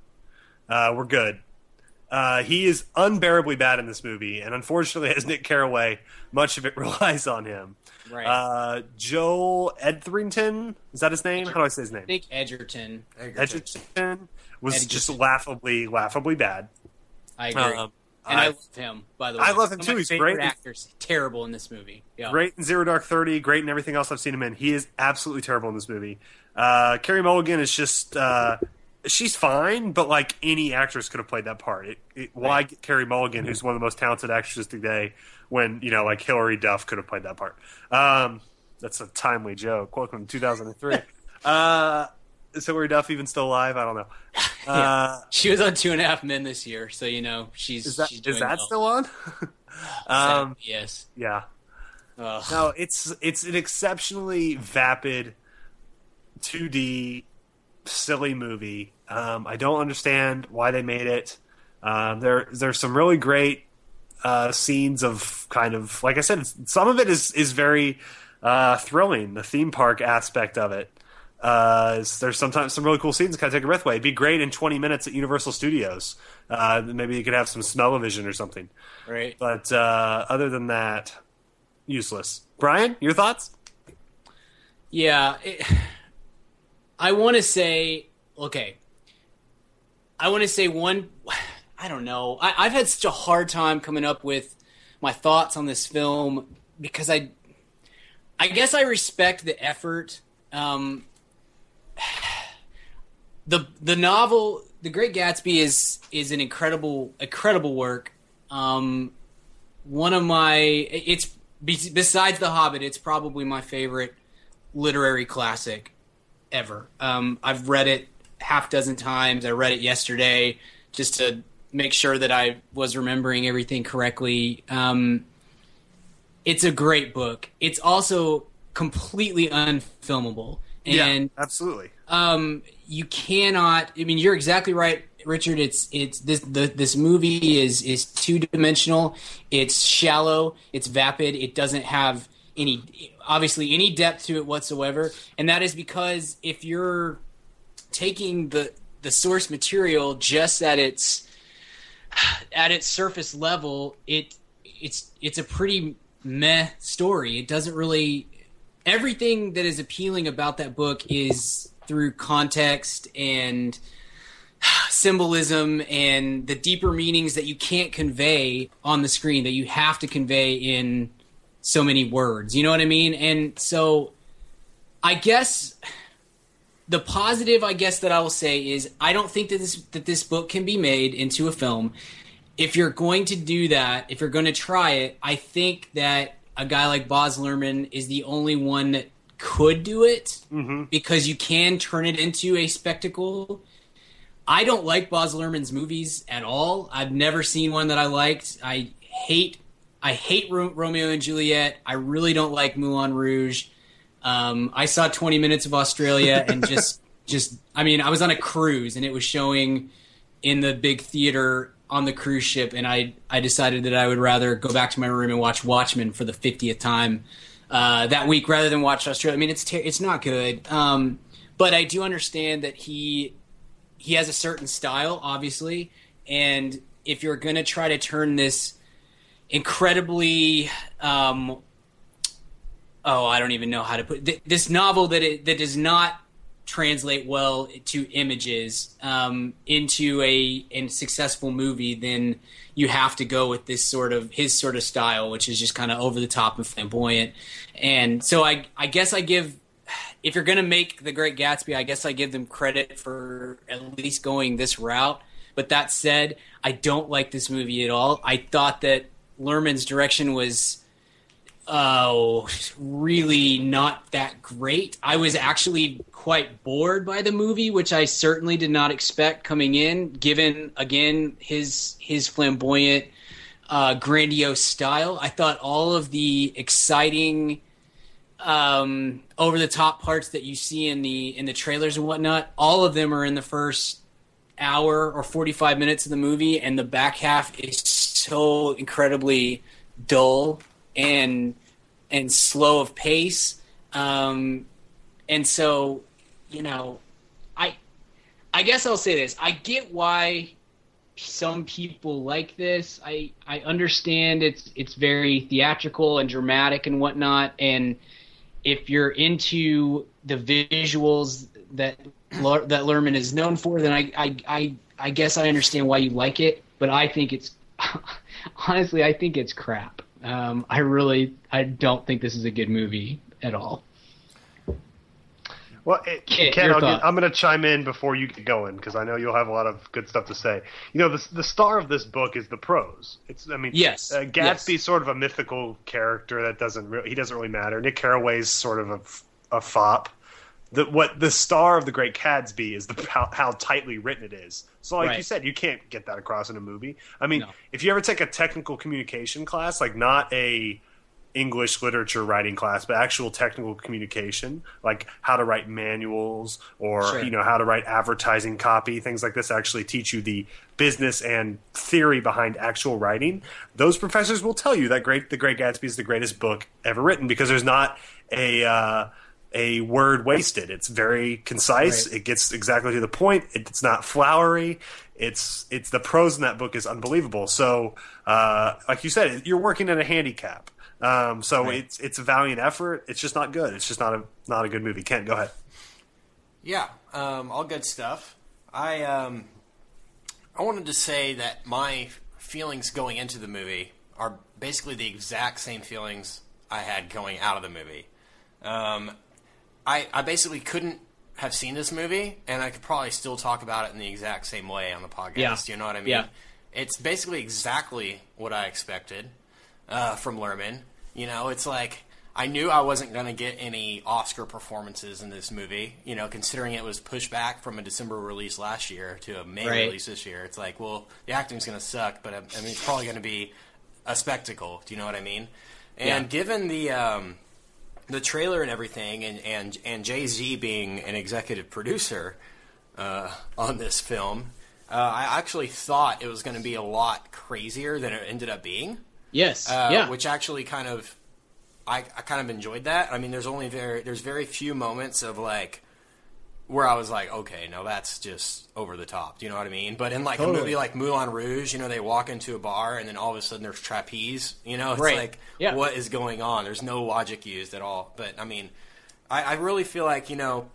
Uh, we're good. Uh, he is unbearably bad in this movie, and unfortunately, as Nick Carraway, much of it relies on him. Right. Uh, Joel Edrington is that his name? How do I say his name? I think Edgerton. Edgerton was Edgerton. just laughably, laughably bad. I agree. Um, and I, I- love him, by the way. I love him One of too. He's great. Actors, terrible in this movie. Yeah. Great in Zero Dark Thirty, great in everything else I've seen him in. He is absolutely terrible in this movie. Uh, Carey Mulligan is just uh, she's fine, but like any actress could have played that part. It, it, why get Carey Mulligan, who's one of the most talented actresses today, when you know like Hilary Duff could have played that part? Um, that's a timely joke. Welcome to 2003. uh, is Hilary Duff even still alive? I don't know. Uh, She was on Two and a Half Men this year, so you know she's is that she's is that well. still on? um, yes. yeah. Ugh. No, it's it's an exceptionally vapid, 2D, silly movie. Um, I don't understand why they made it. Um, there there's some really great uh, scenes of kind of like I said, it's, some of it is is very uh, thrilling. The theme park aspect of it. Uh, there's sometimes some really cool scenes kind of take a breath away. It'd be great in 20 minutes at Universal Studios. Uh, maybe you could have some smell-o-vision or something. Right. But uh, other than that, useless. Brian, your thoughts? Yeah, it, I want to say okay. I want to say one. I don't know. I, I've had such a hard time coming up with my thoughts on this film because I, I guess I respect the effort. Um, the the novel, The Great Gatsby, is is an incredible incredible work. Um, one of my it's besides The Hobbit, it's probably my favorite literary classic ever. Um, I've read it half dozen times. I read it yesterday just to make sure that I was remembering everything correctly. Um, it's a great book. It's also completely unfilmable, and absolutely. um, you cannot. I mean, you're exactly right, Richard. It's it's this the, this movie is is two dimensional. It's shallow. It's vapid. It doesn't have any obviously any depth to it whatsoever, and that is because if you're taking the the source material just at its at its surface level, it it's it's a pretty meh story. It doesn't really everything that is appealing about that book is through context and symbolism and the deeper meanings that you can't convey on the screen that you have to convey in so many words. You know what I mean? And so I guess the positive I guess that I will say is I don't think that this that this book can be made into a film. If you're going to do that, if you're going to try it, I think that a guy like Baz Luhrmann is the only one that could do it mm-hmm. because you can turn it into a spectacle. I don't like Baz Luhrmann's movies at all. I've never seen one that I liked. I hate I hate Ro- Romeo and Juliet. I really don't like Moulin Rouge. Um, I saw 20 minutes of Australia and just just I mean I was on a cruise and it was showing in the big theater on the cruise ship and I I decided that I would rather go back to my room and watch Watchmen for the 50th time uh, that week rather than watch Australia. I mean it's ter- it's not good. Um, but I do understand that he he has a certain style, obviously, and if you're going to try to turn this incredibly, um, oh, I don't even know how to put th- this novel that it, that does not translate well to images um, into a, a successful movie, then you have to go with this sort of his sort of style, which is just kind of over the top and flamboyant. And so I I guess I give if you're going to make The Great Gatsby, I guess I give them credit for at least going this route. But that said, I don't like this movie at all. I thought that Luhrmann's direction was oh really not that great. I was actually quite bored by the movie, which I certainly did not expect coming in, given again his his flamboyant, uh, grandiose style. I thought all of the exciting um, over the top parts that you see in the in the trailers and whatnot, all of them are in the first hour or 45 minutes of the movie and the back half is so incredibly dull and and slow of pace um, and so you know i i guess i'll say this i get why some people like this i i understand it's it's very theatrical and dramatic and whatnot and if you're into the visuals that that Luhrmann is known for, then I, I I I guess I understand why you like it. But I think it's honestly, I think it's crap. Um, I really I don't think this is a good movie at all. Well, it, Ken, I'll get, I'm going to chime in before you get going because I know you'll have a lot of good stuff to say. You know, the the star of this book is the prose. It's, I mean, Yes, uh, Gatsby's yes. sort of a mythical character that doesn't re- he doesn't really matter. Nick Carraway's sort of a, a fop. The what the star of the Great Gatsby is the how, how tightly written it is. So, like you said, you can't get that across in a movie. I mean, No. if you ever take a technical communication class, like not a English literature writing class, but actual technical communication, like how to write manuals or Sure. you know how to write advertising copy, things like this actually teach you the business and theory behind actual writing. Those professors will tell you that great The Great Gatsby is the greatest book ever written because there's not a uh, a word wasted. It's very concise. Right. It gets exactly to the point. It's not flowery. It's it's the prose in that book is unbelievable. So, uh, like you said, you're working at a handicap. Um, so it's it's a valiant effort. It's just not good. It's just not a not a good movie. Ken, go ahead. Yeah, um, all good stuff. I um, I wanted to say that my feelings going into the movie are basically the exact same feelings I had going out of the movie. Um, I I basically couldn't have seen this movie, and I could probably still talk about it in the exact same way on the podcast. Yeah. You know what I mean? Yeah. It's basically exactly what I expected uh, from Luhrmann. You know, it's like I knew I wasn't going to get any Oscar performances in this movie. You know, considering it was pushed back from a December release last year to a May Right. release this year, it's like, well, the acting's going to suck, but I, I mean, it's probably going to be a spectacle. Do you know what I mean? And Yeah. given the um, the trailer and everything, and and and Jay Z being an executive producer uh, on this film, uh, I actually thought it was going to be a lot crazier than it ended up being. Yes, Uh, yeah, which actually kind of I, I kind of enjoyed that. I mean, there's only very there's very few moments of like where I was like, okay, no, that's just over the top. Do you know what I mean? But in like a movie like Moulin Rouge, you know, they walk into a bar and then all of a sudden there's trapeze. You know, it's Right. like Yeah. what is going on? There's no logic used at all. But I mean, I, I really feel like you know,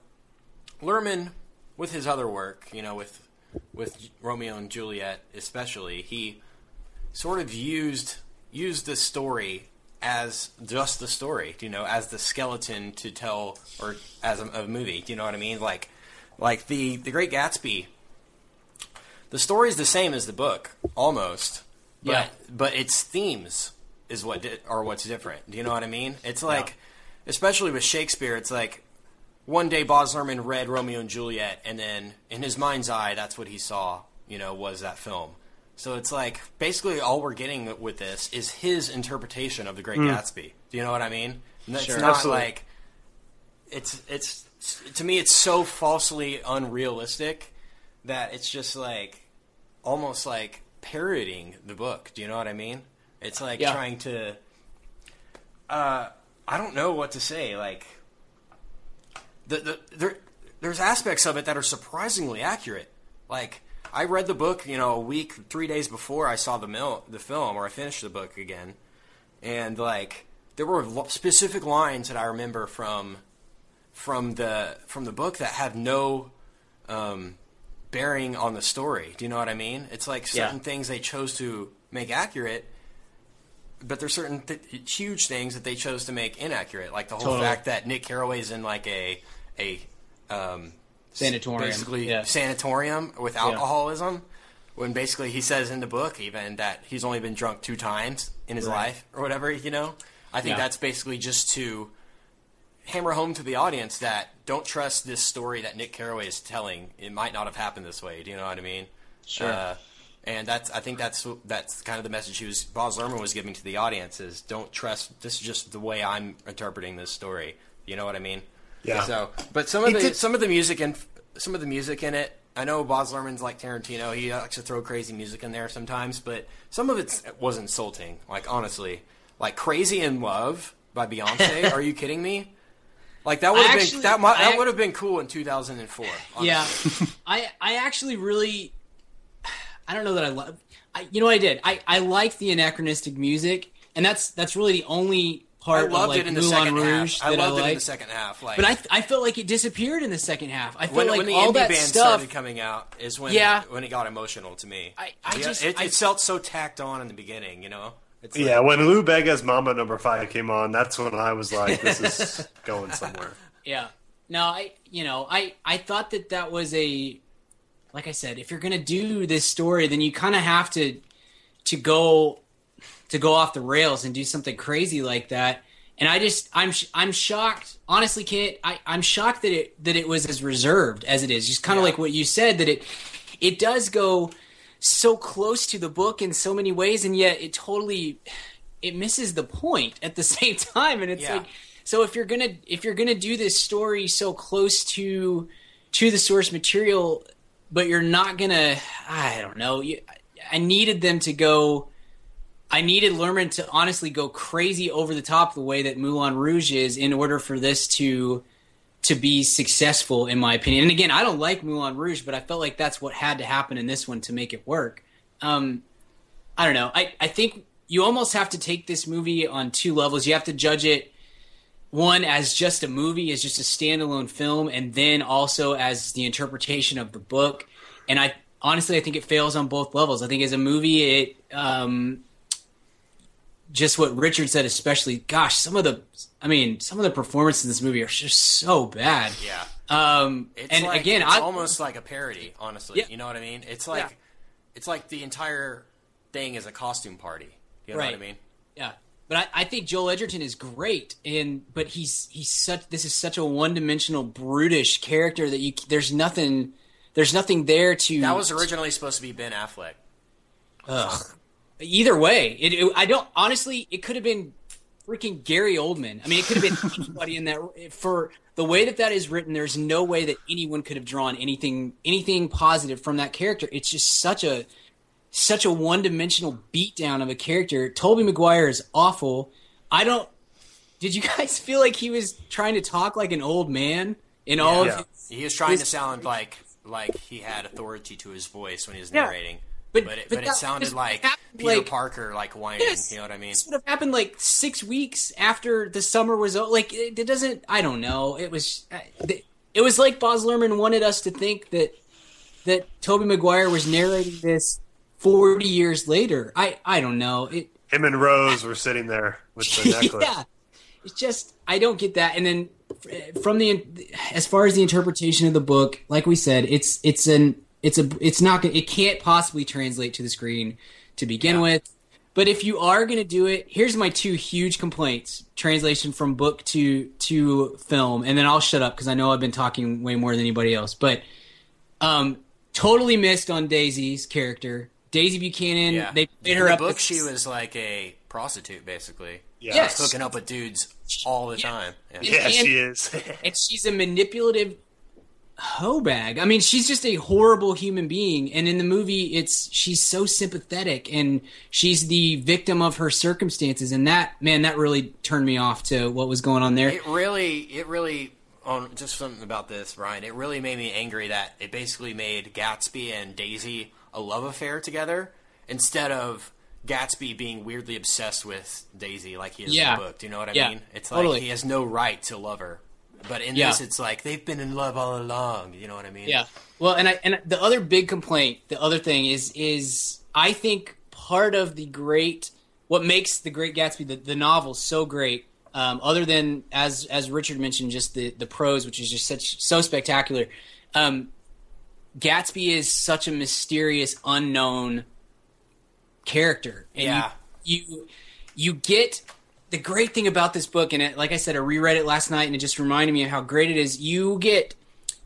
Luhrmann with his other work, you know, with with Romeo and Juliet especially, he sort of used used the story as just the story, you know, as the skeleton to tell, or as a, a movie. Do you know what I mean? Like, like the the Great Gatsby. The story's the same as the book, almost. But, Yeah. But its themes is what di- are what's different. Do you know what I mean? It's like, especially with Shakespeare, it's like one day Baz Luhrmann read Romeo and Juliet, and then in his mind's eye, that's what he saw. You know, was that film. So it's like basically all we're getting with this is his interpretation of The Great Gatsby. Do you know what I mean? It's Sure. not Absolutely. like it's it's to me it's so falsely unrealistic that it's just like almost like parodying the book. Do you know what I mean? It's like Yeah. trying to. Uh, I don't know what to say. Like the the there there's aspects of it that are surprisingly accurate. Like I read the book, you know, a week, three days before I saw the mil- the film, or I finished the book again, and like there were lo- specific lines that I remember from from the from the book that have no um, bearing on the story. Do you know what I mean? It's like certain Yeah. things they chose to make accurate, but there's certain th- huge things that they chose to make inaccurate, like the whole Totally. fact that Nick Carraway's in like a a um, Sanatorium. basically Yeah. sanatorium with alcoholism. When basically he says in the book even that he's only been drunk two times in his Right. life or whatever, you know. I think Yeah. that's basically just to hammer home to the audience that don't trust this story that Nick Carraway is telling. It might not have happened this way. Do you know what I mean? Sure. Uh, and that's I think that's that's kind of the message he was Baz Luhrmann was giving to the audience is don't trust. This is just the way I'm interpreting this story. You know what I mean? Yeah. So, but some of He the did- some of the music and some of the music in it. I know Baz Luhrmann's like Tarantino. He likes to throw crazy music in there sometimes, but some of it was insulting. Like honestly, like "Crazy in Love" by Beyonce. Are you kidding me? Like that would have been that might, that would have been cool in 2004. honestly. Yeah, I I actually really, I don't know that I love. I, you know what I did? I I like the anachronistic music, and that's that's really the only I loved of like it in the Moulin second Rouge half. I that I loved it in the second half. Like, But I I felt like it disappeared in the second half. I felt when, like when the all indie that band stuff. started coming out is when Yeah. when it got emotional to me. I- I Yeah, just- it, I- it felt so tacked on in the beginning. You know. It's like- Yeah, when Lou Bega's Mambo Number Five came on, that's when I was like, "This is going somewhere." Yeah. No, I you know, I I thought that that was a like I said, if you're going to do this story, then you kind of have to to go to go off the rails and do something crazy like that. And I just I'm I'm shocked. Honestly, can't I I'm shocked that it that it was as reserved as it is. Just kind of Yeah. like what you said that it it does go so close to the book in so many ways and yet it totally it misses the point at the same time and it's Yeah. like so if you're gonna if you're gonna do this story so close to to the source material but you're not gonna i don't know you, i needed them to go i needed luhrmann to honestly go crazy over the top the way that moulin rouge is in order for this to to be successful in my opinion and again i don't like moulin rouge but i felt like that's what had to happen in this one to make it work um i don't know i i think you almost have to take this movie on two levels you have to judge it one as just a movie, as just a standalone film, and then also as the interpretation of the book. And I honestly, I think it fails on both levels. I think as a movie, it um, just what Richard said, especially. Gosh, some of the, I mean, some of the performances in this movie are just so bad. Yeah. Um, It's and like, again, it's I almost like a parody. Honestly, Yeah. you know what I mean? It's like Yeah. it's like the entire thing is a costume party. You know Right. what I mean? Yeah, but I, I think Joel Edgerton is great, and but he's he's such this is such a one dimensional brutish character that you there's nothing there's nothing there to That was originally supposed to be Ben Affleck. Ugh. Either way, it, it- I don't honestly. It could have been freaking Gary Oldman. I mean, it could have been anybody in that. For the way that that is written, there's no way that anyone could have drawn anything anything positive from that character. It's just such a such a one dimensional beatdown of a character. Tobey Maguire is awful. I don't. Did you guys feel like he was trying to talk like an old man in all Yeah. of his, He was trying his- to sound like like he had authority to his voice when he was Yeah. Narrating. But- But it, but but, that it sounded like happened, Peter like- Parker like whining. Yes. You know what I mean? This would have happened like six weeks after the summer was o- like it, it doesn't. I don't know. It was uh, it was like Baz Luhrmann wanted us to think that that Tobey Maguire was narrating this forty years later. I I don't know. It Him and Rose were sitting there with the necklace. yeah, it's just I don't get that. And then from the as far as the interpretation of the book, like we said, it's it's an it's a it's not gonna- it can't possibly translate to the screen to begin with. But if you are going to do it, here's my two huge complaints: translation from book to to film, and then I'll shut up because I know I've been talking way more than anybody else. But um, totally missed on Daisy's character, Daisy Buchanan. Yeah. They made In her the up. book, as- she was like a prostitute, basically. Yeah. Yes. hooking up with dudes all the time. Yeah. Yeah, And- she is. and she's a manipulative hoe bag. I mean, she's just a horrible human being. And in the movie, it's she's so sympathetic and she's the victim of her circumstances. And that man, that really turned me off to what was going on there. It really, it really, on just something about this, Ryan. It really made me angry that it basically made Gatsby and Daisy a love affair together instead of Gatsby being weirdly obsessed with Daisy like he is Yeah. in the book. Do you know what I Yeah, mean? It's like totally. he has no right to love her. But in Yeah. this, it's like they've been in love all along. You know what I mean? Yeah. Well, and I and the other big complaint, the other thing is is I think part of the great what makes the Great Gatsby the, the novel so great, um, other than as as Richard mentioned, just the the prose, which is just such so spectacular. Um, Gatsby is such a mysterious, unknown character, and Yeah. you, you you get the great thing about this book, and it, like I said, I reread it last night, and it just reminded me of how great it is. You get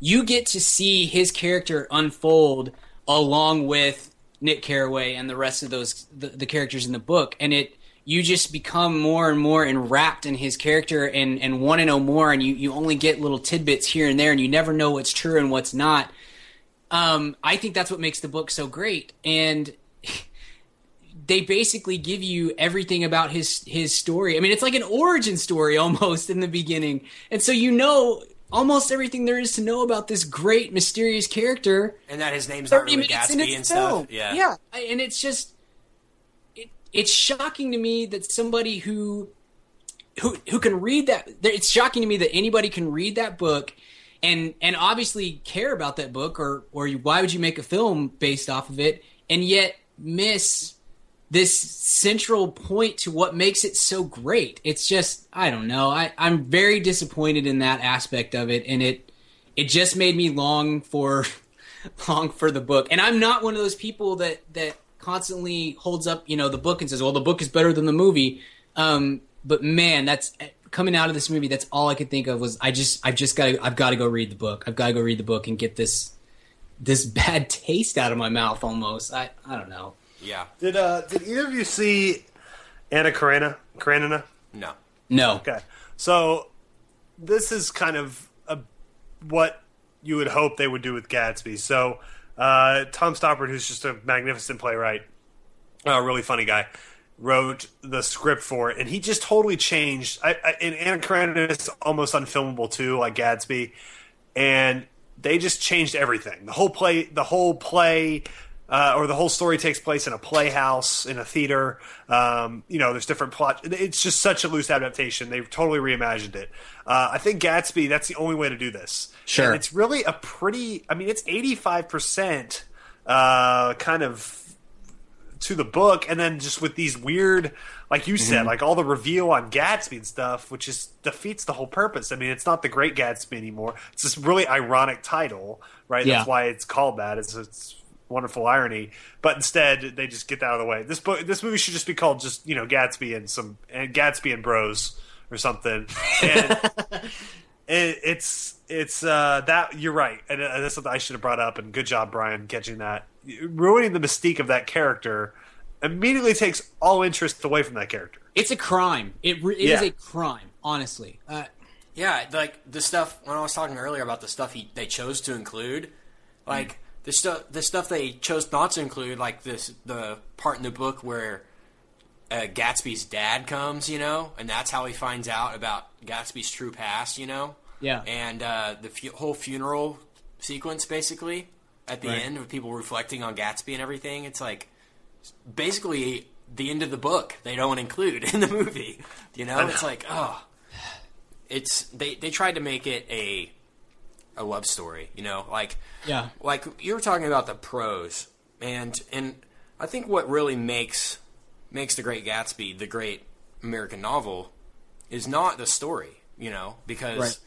you get to see his character unfold along with Nick Carraway and the rest of those the, the characters in the book, and it you just become more and more enwrapped in his character and and want to know more, and you you only get little tidbits here and there, and you never know what's true and what's not. Um, I think that's what makes the book so great, and they basically give you everything about his his story. I mean, it's like an origin story almost in the beginning, and so you know almost everything there is to know about this great mysterious character. And that his name's not really Gatsby and film. stuff. Yeah. yeah, and it's just it, it's shocking to me that somebody who who who can read that. It's shocking to me that anybody can read that book. And, and obviously care about that book or, or you, why would you make a film based off of it and yet miss this central point to what makes it so great. It's just I don't know. I, I'm very disappointed in that aspect of it, and it it just made me long for long for the book. And I'm not one of those people that that constantly holds up you know the book and says, "Well, the book is better than the movie." Um, but man, that's coming out of this movie. That's all I could think of was I just I've just got to I've got to go read the book. I've got to go read the book and get this this bad taste out of my mouth almost. I I don't know. Yeah. Did uh did either of you see Anna Karenina? Karenina? No. No. Okay. So this is kind of a, what you would hope they would do with Gatsby. So uh, Tom Stoppard, who's just a magnificent playwright, a really funny guy, wrote the script for it, and he just totally changed. I, I, and Anna Karenina is almost unfilmable too, like Gatsby, and they just changed everything. The whole play, the whole play. Uh, or the whole story takes place in a playhouse, in a theater. Um, you know, there's different plot. It's just such a loose adaptation. They've totally reimagined it. Uh, I think Gatsby. That's the only way to do this. Sure. And it's really a pretty. I mean, it's 85 percent uh, kind of to the book, and then just with these weird, like you said, like all the reveal on Gatsby and stuff, which just defeats the whole purpose. I mean, it's not the Great Gatsby anymore. It's this really ironic title, right? Yeah. That's why it's called that. It's, it's wonderful irony, but instead they just get that out of the way. This book, this movie should just be called just you know Gatsby and some and Gatsby and Bros or something. And it, it's it's uh, that you're right, and uh, that's something I should have brought up. And good job, Brian, catching that. Ruining the mystique of that character immediately takes all interest away from that character. It's a crime. It, re- it is Yeah. a crime, honestly. Uh, Yeah, like the stuff when I was talking earlier about the stuff he they chose to include, like the stuff the stuff they chose not to include, like this the part in the book where uh, Gatsby's dad comes, you know, and that's how he finds out about Gatsby's true past, you know. Yeah. and uh, the fu- whole funeral sequence, basically at the end, with people reflecting on Gatsby and everything. It's like basically the end of the book. They don't include in the movie. You know, it's like oh it's they they tried to make it a a love story, you know, like Yeah. like you were talking about the pros, and and I think what really makes makes the Great Gatsby the great American novel is not the story, you know, because Right.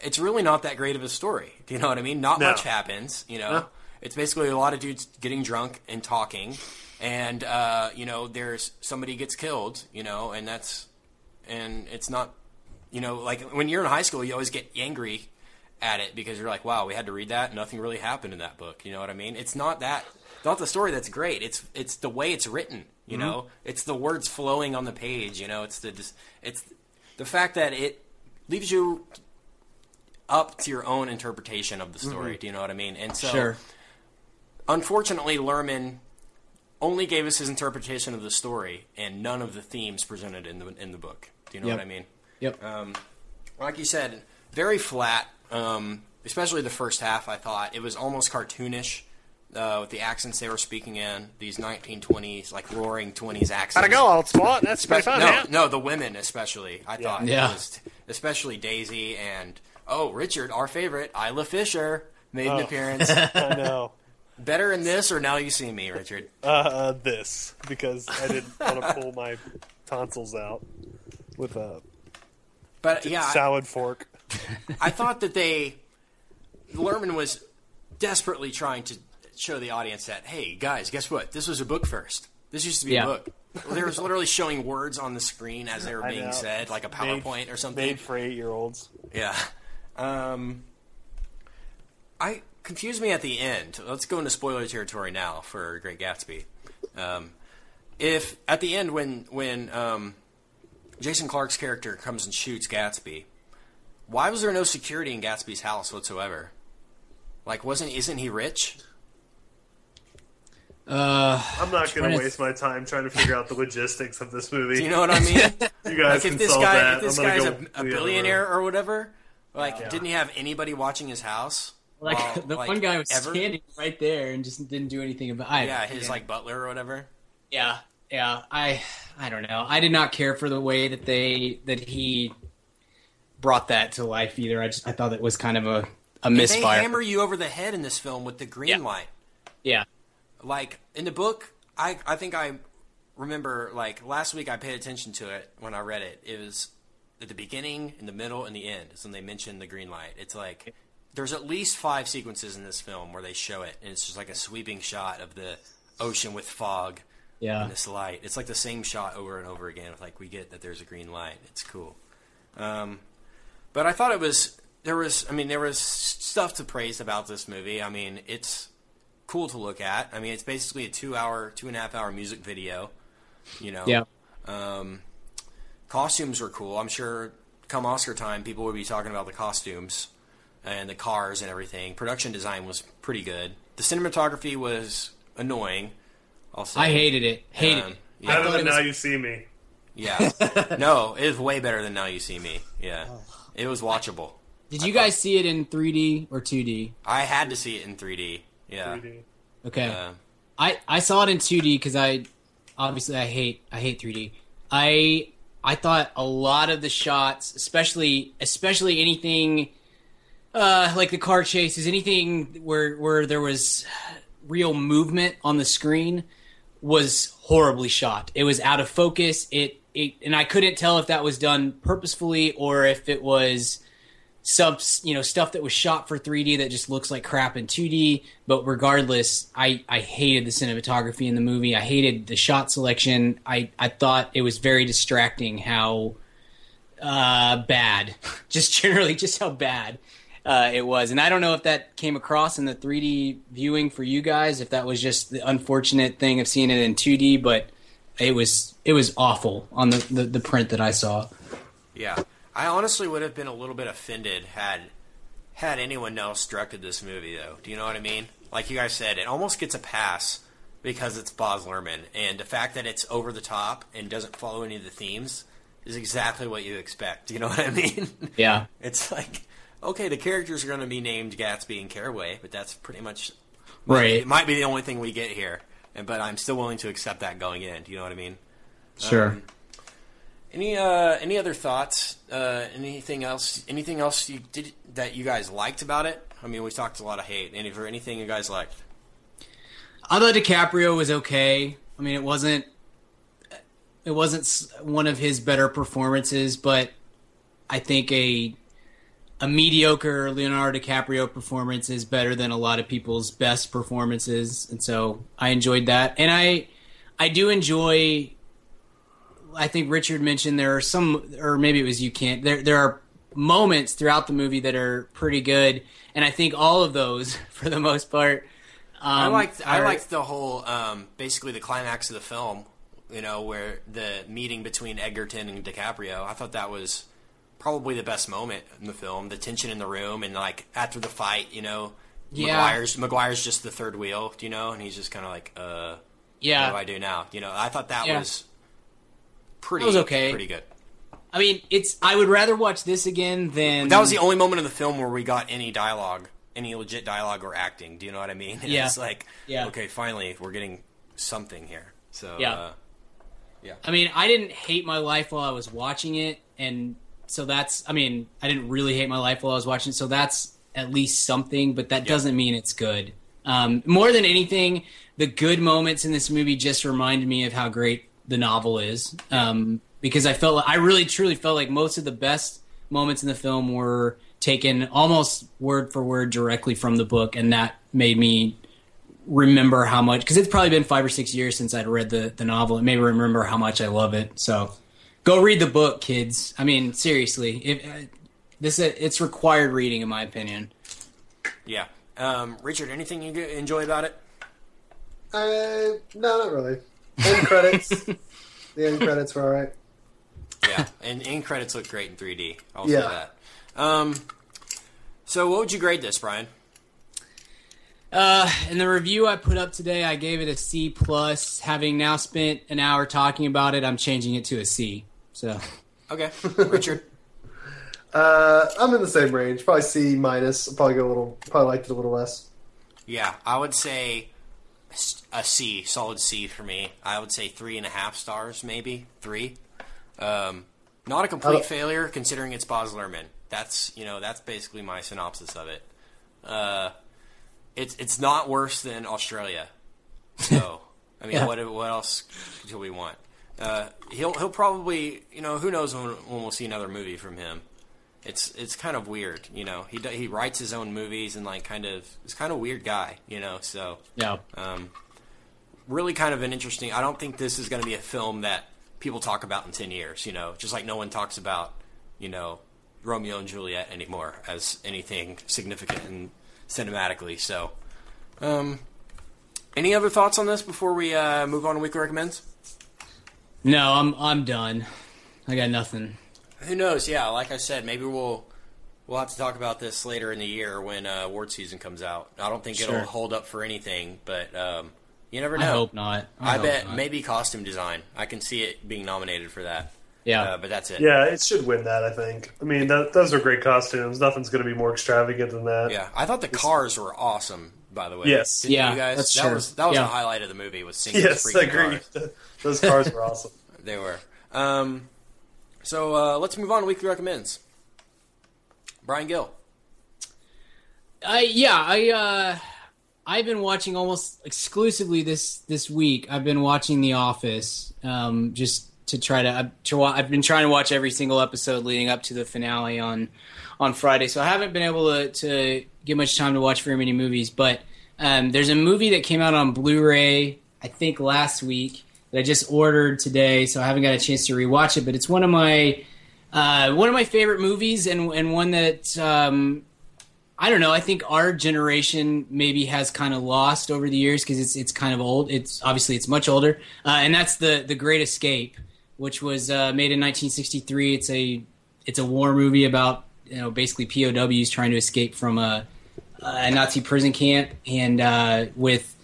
it's really not that great of a story. Do you know what I mean? Not No. much happens, you know. No. it's basically a lot of dudes getting drunk and talking, and uh, you know, there's somebody gets killed, you know, and that's and it's not, you know, like when you're in high school, you always get angry at it because you're like, wow, we had to read that. Nothing really happened in that book. You know what I mean? It's not that, not the story that's great. It's it's the way it's written. You know, it's the words flowing on the page. You know, it's the it's the fact that it leaves you up to your own interpretation of the story. Do you know what I mean? And so, Sure. unfortunately, Luhrmann only gave us his interpretation of the story and none of the themes presented in the in the book. Do you know Yep. what I mean? Yep. Um, like you said, very flat. Um, especially the first half, I thought it was almost cartoonish uh, with the accents they were speaking in. These 1920s, like roaring 20s accents. Gotta go, old spot. That's pretty fun, no, man. no, the women especially. I thought Yeah. it was especially Daisy and oh Richard, our favorite, Isla Fisher made an Oh. appearance. I know. Better in this or now you see me, Richard. Uh, uh, this because I didn't want to pull my tonsils out with a But yeah, I- salad fork. I thought that they Luhrmann was desperately trying to show the audience that hey guys, guess what? This was a book first. This used to be Yeah. a book. They was literally showing words on the screen as they were being said, like a Made- PowerPoint or something. Made for eight year olds. Yeah. Um, I confused me at the end. Let's go into spoiler territory now for Great Gatsby. Um, if at the end when when um, Jason Clarke's character comes and shoots Gatsby, why was there no security in Gatsby's house whatsoever? Like, wasn't isn't he rich? Uh, I'm not going to- to waste my time trying to figure out the logistics of this movie. Do you know what I mean? You guys like can if this solve guy that. if this I'm guy's go a, a billionaire or whatever, like didn't he have anybody watching his house? like while, the like, one guy was ever? standing right there and just didn't do anything about it. Yeah, his like butler or whatever. Yeah, yeah. I I don't know. I did not care for the way that they that he brought that to life either. I just I thought it was kind of a a And They misfire. hammer you over the head in this film with the green Yeah. light. yeah, Like in the book, I I think I remember like last week I paid attention to it when I read it. It was at the beginning, in the middle, and the end. Is when they mention the green light. It's like there's at least five sequences in this film where they show it, and it's just like a sweeping shot of the ocean with fog yeah. and this light. It's like the same shot over and over again. Like we get that there's a green light. It's cool. Um, but I thought it was there was I mean there was stuff to praise about this movie. I mean it's cool to look at. I mean it's basically a two hour, two and a half hour music video. You know. Yeah. Um, costumes were cool. I'm sure come Oscar time, people would be talking about the costumes and the cars and everything. Production design was pretty good. The cinematography was annoying. I'll. I hated it. Hated Um, it. yeah. Better than it was now you see me. Yeah. no, it is way better than Now You See Me. Yeah. It was watchable. Did you guys see it in 3D or 2D? I had to see it in 3D. Yeah. 3D. Okay. Uh, I I saw it in 2D because I obviously I hate I hate 3D. I I thought a lot of the shots, especially especially anything uh, like the car chases, anything where where there was real movement on the screen, was horribly shot. It was out of focus. It it and I couldn't tell if that was done purposefully or if it was subs you know stuff that was shot for 3D that just looks like crap in 2D but regardless I I hated the cinematography in the movie. I hated the shot selection. I I thought it was very distracting how uh bad just generally just how bad uh, it was. And I don't know if that came across in the 3D viewing for you guys if that was just the unfortunate thing of seeing it in 2D but it was it was awful on the the, the print that I saw yeah. I honestly would have been a little bit offended had had anyone else directed this movie though. Do you know what I mean? Like you guys said, it almost gets a pass because it's Baz Luhrmann and the fact that it's over the top and doesn't follow any of the themes is exactly what you expect. Do you know what I mean? yeah It's like, okay, the characters are going to be named Gatsby and Carraway, but that's pretty much right It might be the only thing we get here, and but I'm still willing to accept that going in. Do you know what I mean? sure Um, any uh, any other thoughts? Uh, anything else? Anything else you did that you guys liked about it? I mean, we talked a lot of hate. Any for anything you guys liked? I thought DiCaprio was okay. I mean, it wasn't it wasn't one of his better performances, but I think a a mediocre Leonardo DiCaprio performance is better than a lot of people's best performances, and so I enjoyed that. And I I do enjoy. I think Richard mentioned there are some, or maybe it was you can't. There there are moments throughout the movie that are pretty good, and I think all of those, for the most part, um, I liked I liked the whole um, basically the climax of the film. You know, where the meeting between Egerton and DiCaprio. I thought that was probably the best moment in the film. The tension in the room and like after the fight, you know, Yeah. Maguire's Maguire's just the third wheel, you know, and he's just kind of like, uh, Yeah. what do I do now? You know, I thought that Yeah. was pretty That was okay. pretty good. I mean, it's. I would rather watch this again than That was the only moment in the film where we got any dialogue, any legit dialogue or acting. Do you know what I mean? And Yeah. It's like, Yeah. okay, finally, we're getting something here. So, Yeah. uh, I mean, I didn't hate my life while I was watching it, and so that's. I mean, I didn't really hate my life while I was watching it, so that's at least something. But that doesn't mean it's good. Um, more than anything, the good moments in this movie just reminded me of how great the novel is. Um, because I felt, I really truly felt like most of the best moments in the film were taken almost word for word directly from the book, and that made me remember how much because it's probably been five or six years since I'd read the the novel. It made me remember how much I love it. So go read the book, kids. I mean, seriously, if uh, this it's required reading in my opinion. yeah. Um, Richard, anything you enjoy about it? Uh, no, not really. End credits. the end credits were alright. Yeah, and end credits look great in 3D. I'll Yeah. say that. Um, so, what would you grade this, Brian? Uh, in the review I put up today, I gave it a C plus. Having now spent an hour talking about it, I'm changing it to a C. So Okay, Richard. Uh, I'm in the same range. Probably C minus. Probably go a little. Probably liked it a little less. Yeah, I would say a C, solid C for me. I would say three and a half stars, maybe three. Um, not a complete Uh, failure considering it's Baz Luhrmann. That's you know that's basically my synopsis of it. Uh, it's it's not worse than Australia. So I mean, Yeah. what what else do we want? Uh, he'll he'll probably you know who knows when, when we'll see another movie from him. It's it's kind of weird, you know. He he writes his own movies and like kind of he's kind of a weird guy, you know. So yeah, um, really kind of an interesting. I don't think this is going to be a film that people talk about in ten years, you know. Just like no one talks about, you know, Romeo and Juliet anymore as anything significant and cinematically. So, um, any other thoughts on this before we uh, move on to weekly recommends? No, I'm I'm done. I got nothing. Who knows? Yeah, like I said, maybe we'll we'll have to talk about this later in the year when uh, award season comes out. I don't think Sure. it'll hold up for anything, but um, you never know. I hope not. I I, hope bet not. maybe costume design. I can see it being nominated for that. Yeah. uh, but that's it. Yeah, it should win that. I think. I mean, that, those are great costumes. Nothing's going to be more extravagant than that. Yeah, I thought the cars were awesome. By the way, Yes. Didn't Yeah, you guys. that's that true. was that was Yeah. the highlight of the movie was seeing Yes, those I freaking agree. cars. Those cars were awesome. They were. Um, so uh, let's move on to weekly recommends. Brian Gill. I yeah, I uh I've been watching almost exclusively this this week. I've been watching The Office um just to try to, uh, to wa- I've been trying to watch every single episode leading up to the finale on on Friday. So I haven't been able to to get much time to watch very many movies, but um there's a movie that came out on Blu-ray I think last week that I just ordered today, so I haven't got a chance to rewatch it, but it's one of my uh, one of my favorite movies and and one that um, I don't know. I think our generation maybe has kind of lost over the years because it's it's kind of old. It's obviously it's much older, uh, and that's the the Great Escape, which was uh, made in 1963. It's a it's a war movie about you know basically POWs trying to escape from a, a Nazi prison camp, and uh, with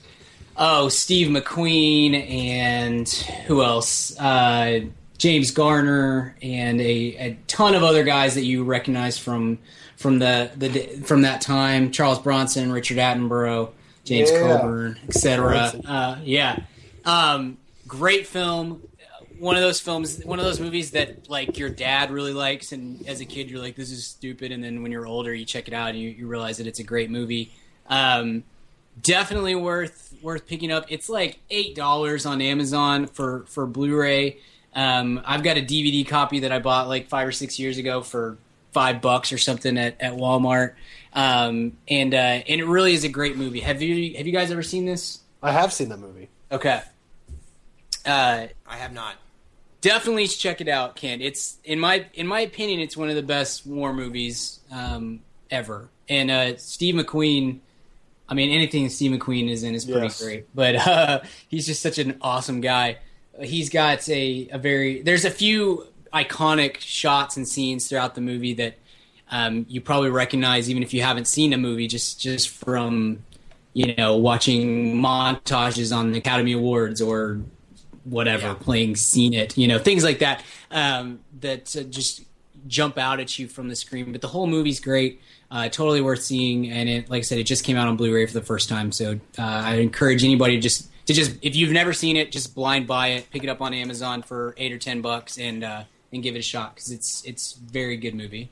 oh Steve McQueen and who else? Uh, James Garner and a, a ton of other guys that you recognize from from the, the from that time. Charles Bronson, Richard Attenborough, James Yeah. Coburn, etc. Uh, yeah, um, great film. One of those films, one of those movies that like your dad really likes, and as a kid you're like, "This is stupid," and then when you're older, you check it out and you, you realize that it's a great movie. Um, definitely worth worth picking up. It's like eight dollars on Amazon for for Blu-ray. Um, I've got a DVD copy that I bought like five or six years ago for five bucks or something at, at Walmart. Um, and uh, and it really is a great movie. Have you have you guys ever seen this? I have seen that movie. Okay. Uh, I have not. Definitely check it out, Ken. It's in my in my opinion, it's one of the best war movies um, ever. And uh, Steve McQueen, I mean, anything Steve McQueen is in is pretty Yes. great. But uh, he's just such an awesome guy. He's got a, a very there's a few iconic shots and scenes throughout the movie that um, you probably recognize even if you haven't seen a movie just just from you know watching montages on the Academy Awards or whatever Yeah. playing seen it you know things like that um, that uh, just jump out at you from the screen but the whole movie's great uh, totally worth seeing and it like i said it just came out on blu-ray for the first time so uh, i encourage anybody to just to just if you've never seen it just blind buy it pick it up on amazon for eight or ten bucks and uh, and give it a shot because it's it's very good movie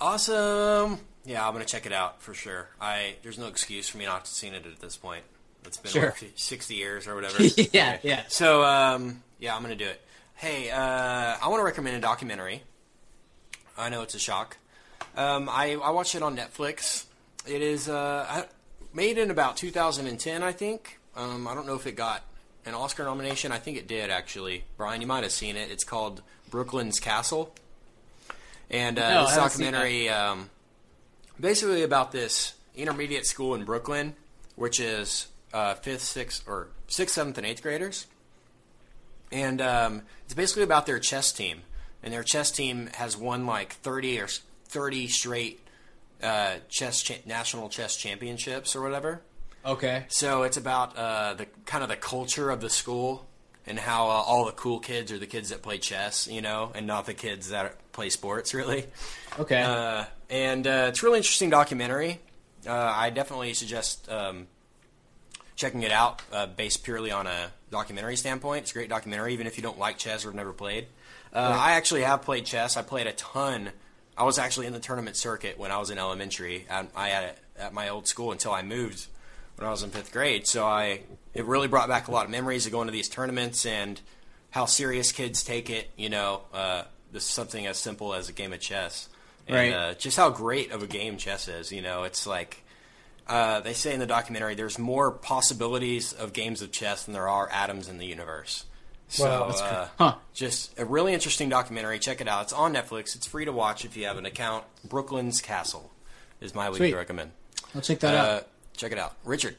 Awesome. Yeah, I'm gonna check it out for sure. I there's no excuse for me not to seen it at this point. It's been Sure. what, 60 years or whatever. yeah yeah So um, yeah, I'm gonna do it. Hey, uh, I want to recommend a documentary. I know it's a shock. Um, I I watched it on Netflix. It is uh, made in about 2010, I think. Um, I don't know if it got an Oscar nomination. I think it did actually. Brian, you might have seen it. It's called Brooklyn's Castle. And uh, No, this documentary, um, basically about this intermediate school in Brooklyn, which is uh, fifth, sixth, or sixth, seventh, and eighth graders. And um, it's basically about their chess team. And their chess team has won like 30 or 30 straight uh, chess cha- national chess championships or whatever. okay So it's about uh, the kind of the culture of the school and how uh, all the cool kids are the kids that play chess, you know, and not the kids that play sports, really. okay Uh, and uh, it's a really interesting documentary. Uh, I definitely suggest um, checking it out, uh, based purely on a documentary standpoint. It's a great documentary, even if you don't like chess or have never played. Uh, I actually have played chess. I played a ton. I was actually in the tournament circuit when I was in elementary. I, I had it at my old school until I moved when I was in fifth grade. So I it really brought back a lot of memories of going to these tournaments and how serious kids take it. You know, uh, this is something as simple as a game of chess, and Right. uh, just how great of a game chess is. You know, it's like uh, they say in the documentary, there's more possibilities of games of chess than there are atoms in the universe. So, Wow, that's uh, Huh. just a really interesting documentary. Check it out. It's on Netflix. It's free to watch if you have an account. Brooklyn's Castle is my week Sweet. to recommend. i'll check that Uh, out check it out. Richard.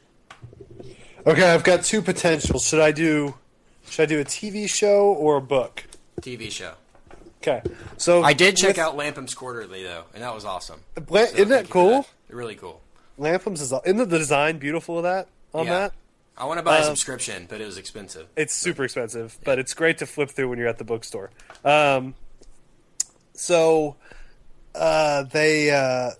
Okay, I've got two potentials. Should I do? Should I do a TV show or a book? TV show. Okay, so I did check with- out Lapham's Quarterly though, and that was awesome. Bla- So isn't that thank you for cool? that. Really cool. Lapham's is isn't the design beautiful of that on Yeah. that? I want to buy a Um, subscription, but it was expensive. It's super expensive, but it's great to flip through when you're at the bookstore. Um, so uh, they. Uh,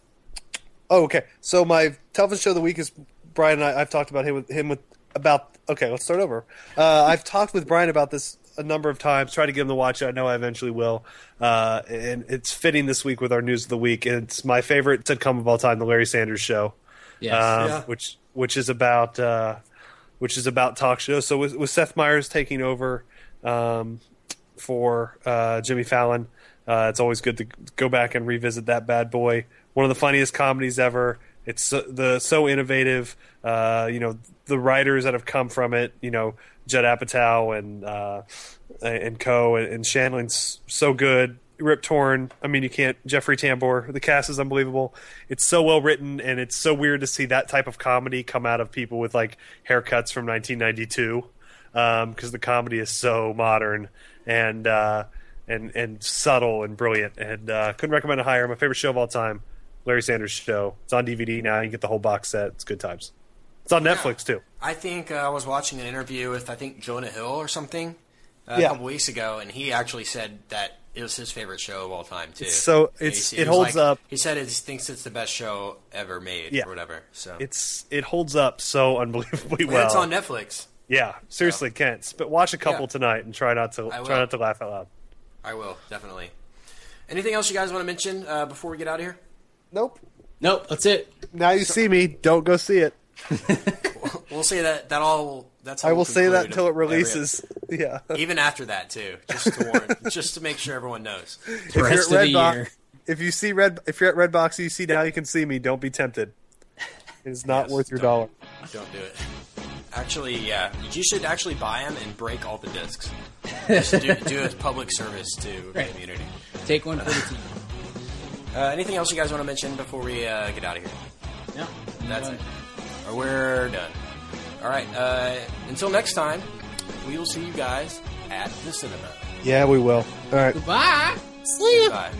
oh, okay. So my television show of the week is Brian and I. I've talked about him with him with about. Okay, let's start over. Uh, I've talked with Brian about this a number of times. Tried to get him to watch it. I know I eventually will. Uh, and it's fitting this week with our news of the week. It's my favorite sitcom of all time, The Larry Sanders Show yes um, Yeah. which which is about uh, which is about talk shows. So with, with Seth Meyers taking over um, for uh, Jimmy Fallon, uh, it's always good to go back and revisit that bad boy. One of the funniest comedies ever. It's so, the so innovative. Uh, you know the writers that have come from it. You know Judd Apatow and uh, and Co. and, and Shandling's so good. Rip Torn. I mean, you can't. Jeffrey Tambor. The cast is unbelievable. It's so well written, and it's so weird to see that type of comedy come out of people with like haircuts from 1992, because the comedy is so modern and uh, and and subtle and brilliant. And uh, couldn't recommend it higher. My favorite show of all time, Larry Sanders Show. It's on DVD now. You get the whole box set. It's good times. It's on Netflix too. I think uh, I was watching an interview with I think Jonah Hill or something uh, Yeah. a couple weeks ago, and he actually said that it was his favorite show of all time too. It's so- it's- he it was holds like- up. He said he thinks it's the best show ever made Yeah. or whatever. So It's it holds up so unbelievably And well. it's on Netflix. Yeah, seriously, Kent. But watch a couple Yeah. tonight and try not to try not to laugh out loud. I will definitely. Anything else you guys want to mention uh, before we get out of here? Nope. nope that's it Now you see me. Don't go see it. We'll say that that all. That's how I we'll say that until it releases. Yeah. Even after that too, just to warn, just to make sure everyone knows. If you're rest at of the Redbox, year if you see red, if you're at Redbox, you see now you can see me. Don't be tempted. It is not Yes, worth your don't. dollar. Don't do it. Actually, yeah, you should actually buy them and break all the discs. Just do, do a public service to the community. Take one for the team. Uh, anything else you guys want to mention before we uh, get out of here? No, That's it. Or we're done. All right. Uh, until next time, we will see you guys at the cinema. Yeah, we will. All right. Goodbye. Bye.